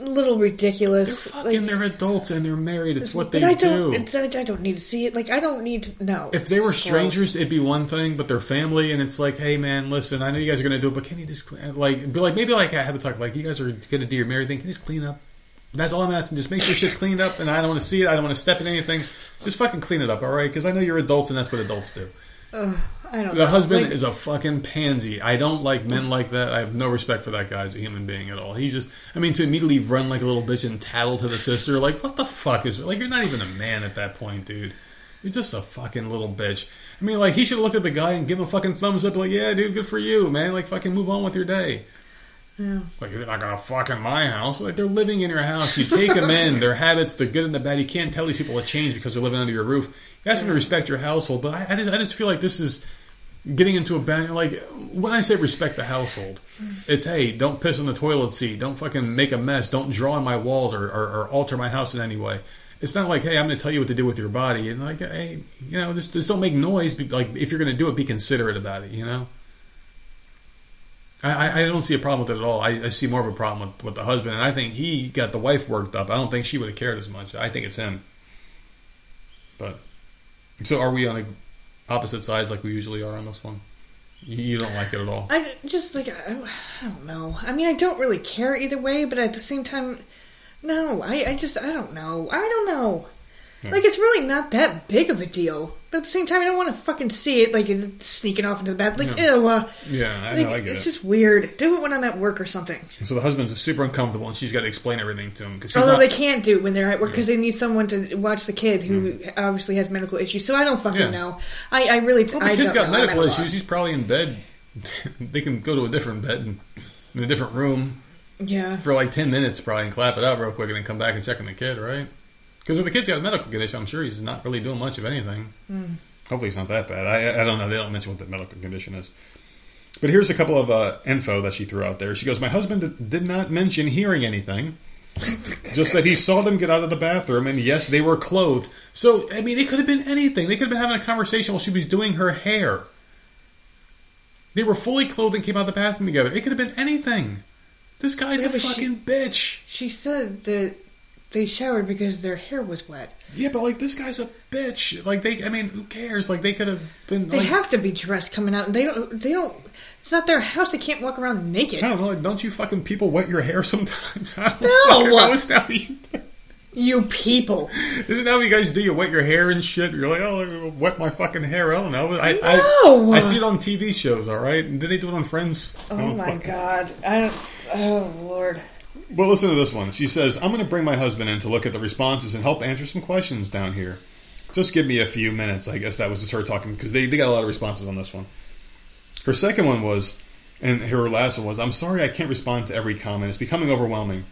a little ridiculous. They're fucking. like, they're adults and they're married. It's what they I do. don't. I, don't need to see it. Like I don't need to know. if they were strangers, it'd be one thing, but they're family, and it's like, hey man, listen, I know you guys are gonna do it, but can you just clean, like, be like, maybe like I have to talk, like, you guys are gonna do your married thing, can you just clean up? That's all I'm asking. Just make sure shit's cleaned up, and I don't want to see it. I don't want to step in anything. Just fucking clean it up, all right? Because I know you're adults, and that's what adults do. I don't. The know. husband Like, is a fucking pansy. I don't like men like that. I have no respect for that guy as a human being at all. He's just, I mean, to immediately run like a little bitch and tattle to the sister, like, what the fuck is, like, you're not even a man at that point, dude. You're just a fucking little bitch. I mean, like, he should have looked at the guy and give him a fucking thumbs up, like, yeah, dude, good for you, man. Like, fucking move on with your day. Yeah. Like, you're not gonna fuck in my house. Like, they're living in your house. You take them in, their habits, the good and the bad. You can't tell these people to change because they're living under your roof. You them to respect your household, but I, I, just, I just feel like this is getting into a bad. Like, when I say respect the household, it's hey, don't piss on the toilet seat, don't fucking make a mess, don't draw on my walls or, or, or alter my house in any way. It's not like, hey, I'm going to tell you what to do with your body, and like, hey, you know, just just don't make noise. Like, if you're going to do it, be considerate about it. You know. I, I- don't see a problem with it at all. I, I see more of a problem with, with the husband, and I think he got the wife worked up. I don't think she would have cared as much. I think it's him. But so, are we on a, opposite sides like we usually are on this one? You, don't like it at all. I just like I, I don't know. I mean, I don't really care either way, but at the same time, no. I, I just I don't know. I don't know. Like it's really not that big of a deal, but at the same time, I don't want to fucking see it like sneaking off into the bath. Like Yeah. ew. Uh, Yeah, I like, know. I get it's it. just weird. Do it when I'm at work or something. So the husband's super uncomfortable, and she's got to explain everything to him because Although not, they can't do it when they're at work because they need someone to watch the kid who obviously has medical issues. So I don't fucking Yeah. know. I, I really Well, I the kid's don't got. Medical issues. loss. He's probably in bed. they can go to a different bed and, in a different room Yeah. for like ten minutes, probably, and clap it out real quick, and then come back and check on the kid, right? Because if the kid's got a medical condition, I'm sure he's not really doing much of anything. Hopefully, it's not that bad. I, I don't know. They don't mention what the medical condition is. But here's a couple of uh, info that she threw out there. She goes, My husband did- not mention hearing anything. Just that he saw them get out of the bathroom, and yes, they were clothed. So, I mean, it could have been anything. They could have been having a conversation while she was doing her hair. They were fully clothed and came out of the bathroom together. It could have been anything. This guy's Yeah, a but she- fucking bitch. She said that they showered because their hair was wet. Yeah, but like this guy's a bitch. Like they, I mean, who cares? Like they could have been. They like, have to be dressed coming out. They don't. They don't. It's not their house. They can't walk around naked. I don't know. Like, don't you fucking people wet your hair sometimes? I don't No! know. That what you, You people. isn't that what you guys do? You wet your hair and shit. You're like, oh, I'm gonna wet my fucking hair. I don't know. I, No! I, I see it on TV shows. All right. Did they do it on Friends? I Oh my fucking- god. I don't. Oh lord. Well, listen to this one. She says, I'm going to bring my husband in to look at the responses and help answer some questions down here. Just give me a few minutes. I guess that was just her talking because they, they got a lot of responses on this one. Her second one was, and her last one was, I'm sorry I can't respond to every comment. It's becoming overwhelming.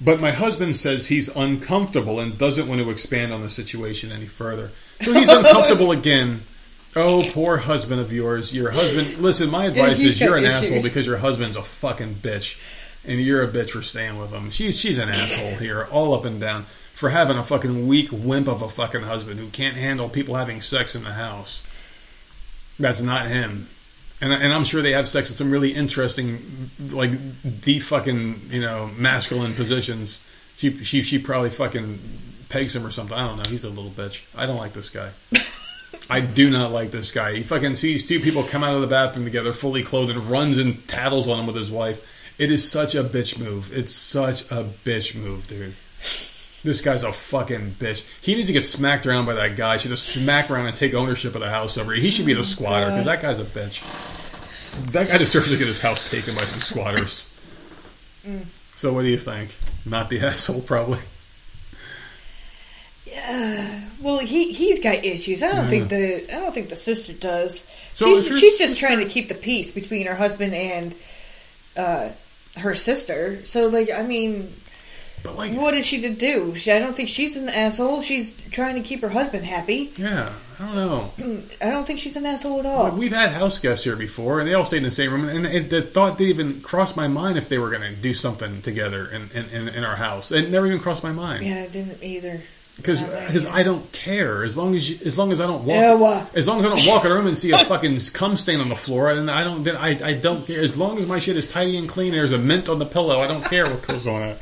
But my husband says he's uncomfortable and doesn't want to expand on the situation any further. So he's uncomfortable again. Oh, poor husband of yours. Your husband. Listen, my advice is you're an issues. asshole because your husband's a fucking bitch, and you're a bitch for staying with him. She's she's an asshole here, all up and down, for having a fucking weak wimp of a fucking husband who can't handle people having sex in the house. That's not him. And, and I'm sure they have sex in some really interesting, like the fucking, you know, masculine positions. She she she probably fucking pegs him or something. I don't know. He's a little bitch. I don't like this guy. I do not like this guy. He fucking sees two people come out of the bathroom together, fully clothed, and runs and tattles on him with his wife. It is such a bitch move. It's such a bitch move, dude. This guy's a fucking bitch. He needs to get smacked around by that guy. He Should have smacked around and take ownership of the house over here. He should be the squatter because that guy's a bitch. That guy deserves to get his house taken by some squatters. So what do you think? Not the asshole, probably. Yeah. Well, he he's got issues. I don't think the I don't think the sister does. So she's, she's just trying to keep the peace between her husband and uh, her sister. So, like, I mean, But like, what is she to do? She, I don't think she's an asshole. She's trying to keep her husband happy. yeah, I don't know. I don't think she's an asshole at all. Like, we've had house guests here before, and they all stayed in the same room. And, and the thought didn't even cross my mind if they were going to do something together in, in, in, in our house. It never even crossed my mind yeah, it didn't either. Because because. I don't care as long as you, as long as I don't walk uh. as long as I don't walk in a room and see a fucking cum stain on the floor, and I don't then I, I don't care as long as my shit is tidy and clean. There's a mint on the pillow. I don't care what goes on it.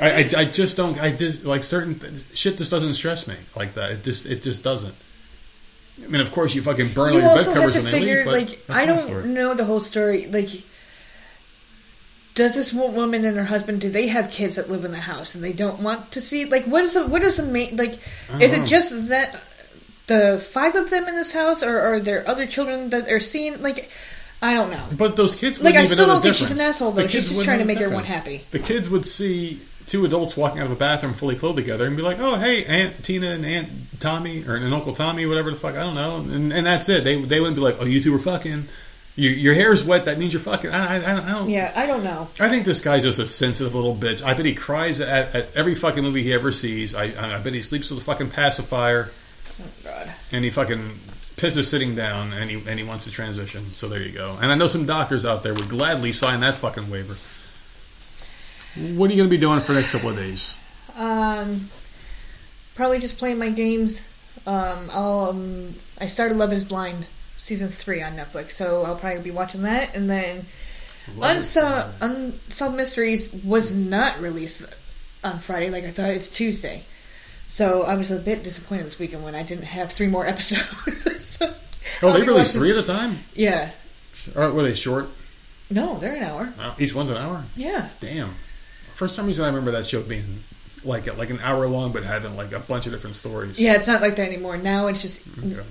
I, I, I just don't. I just like certain th- shit. Just doesn't stress me like that. It just it just doesn't. I mean, of course, you fucking burn You all your bed covers when they leave. Like, I don't know the whole story. Like, does this woman and her husband do they have kids that live in the house and they don't want to see? Like, what is the what is the main like? Is know. it uh-huh. just that the five of them in this house, or are there other children that are seeing? Like, I don't know. But those kids, Like, I still don't think she's an asshole, though. She's just trying to make everyone happy. The kids would see two adults walking out of a bathroom fully clothed together and be like, "Oh, hey, Aunt Tina and Aunt Tommy or and Uncle Tommy, whatever the fuck, I don't know," and, and that's it. They they wouldn't be like, "Oh, you two were fucking." Your, your hair's wet. That means you're fucking. I, I, I don't. Yeah, I don't know. I think this guy's just a sensitive little bitch. I bet he cries at, at every fucking movie he ever sees. I, I bet he sleeps with a fucking pacifier, Oh, God. and he fucking pisses sitting down, and he and he wants to transition. So there you go. And I know some doctors out there would gladly sign that fucking waiver. What are you going to be doing for the next couple of days? Um, probably just playing my games. Um, I'll. Um, I started Love Is Blind season three on Netflix, so I'll probably be watching that, and then Unsolved, Unsolved Mysteries was not released on Friday like I thought. It's Tuesday, so I was a bit disappointed this weekend when I didn't have three more episodes. so Oh, they be release three at a time. Yeah. Or were they short? No, they're an hour. Each one's an hour. Yeah. Damn. For some reason, I remember that show being like like an hour long, but having like a bunch of different stories. Yeah, it's not like that anymore. Now it's just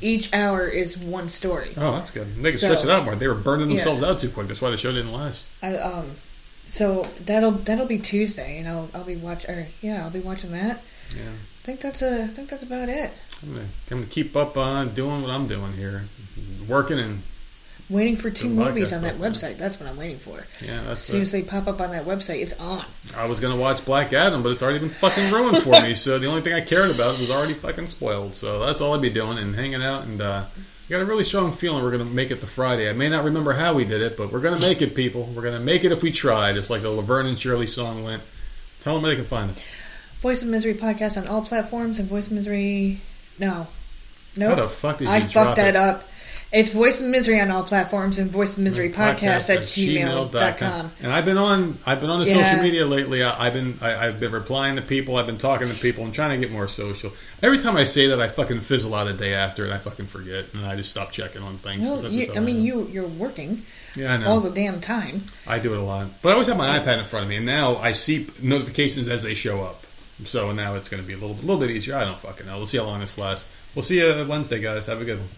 each hour is one story. Oh, that's good. They can So- stretch it out more. They were burning Yeah. themselves out too quick. That's why the show didn't last. I, um, so that'll that'll be Tuesday, and I'll I'll be watch or yeah I'll be watching that. Yeah. I think that's a I think that's about it. I'm gonna, I'm gonna keep up on doing what I'm doing here, working and Waiting for two The movies on that website. That's what I'm waiting for. Yeah, As soon as they pop up on that website, it's on. I was gonna watch Black Adam, but it's already been fucking ruined for me. So the only thing I cared about was already fucking spoiled. So that's all I'd be doing and hanging out. And uh, I got a really strong feeling we're gonna make it to Friday. I may not remember how we did it, but we're gonna make it, people. We're gonna make it if we try. Just like the Laverne and Shirley song went. Tell them where they can find us. Voice of Misery podcast on all platforms and Voice of Misery. No. No. How the fuck did you I fucked that it? up. It's Voice of Misery on all platforms and Voice of Misery mm-hmm. podcast, at gmail.com. And I've been on I've been on the Yeah. social media lately. I, I've been I, I've been replying to people. I've been talking to people. I'm trying to get more social. Every time I say that, I fucking fizzle out a day after, and I fucking forget, and I just stop checking on things. Well, you, I mean, am. you you're working yeah, I know. all the damn time. I do it a lot, but I always have my iPad in front of me, and now I see notifications as they show up. So now it's going to be a little, little bit easier. I don't fucking know. We'll see how long this lasts. We'll see you Wednesday, guys. Have a good one.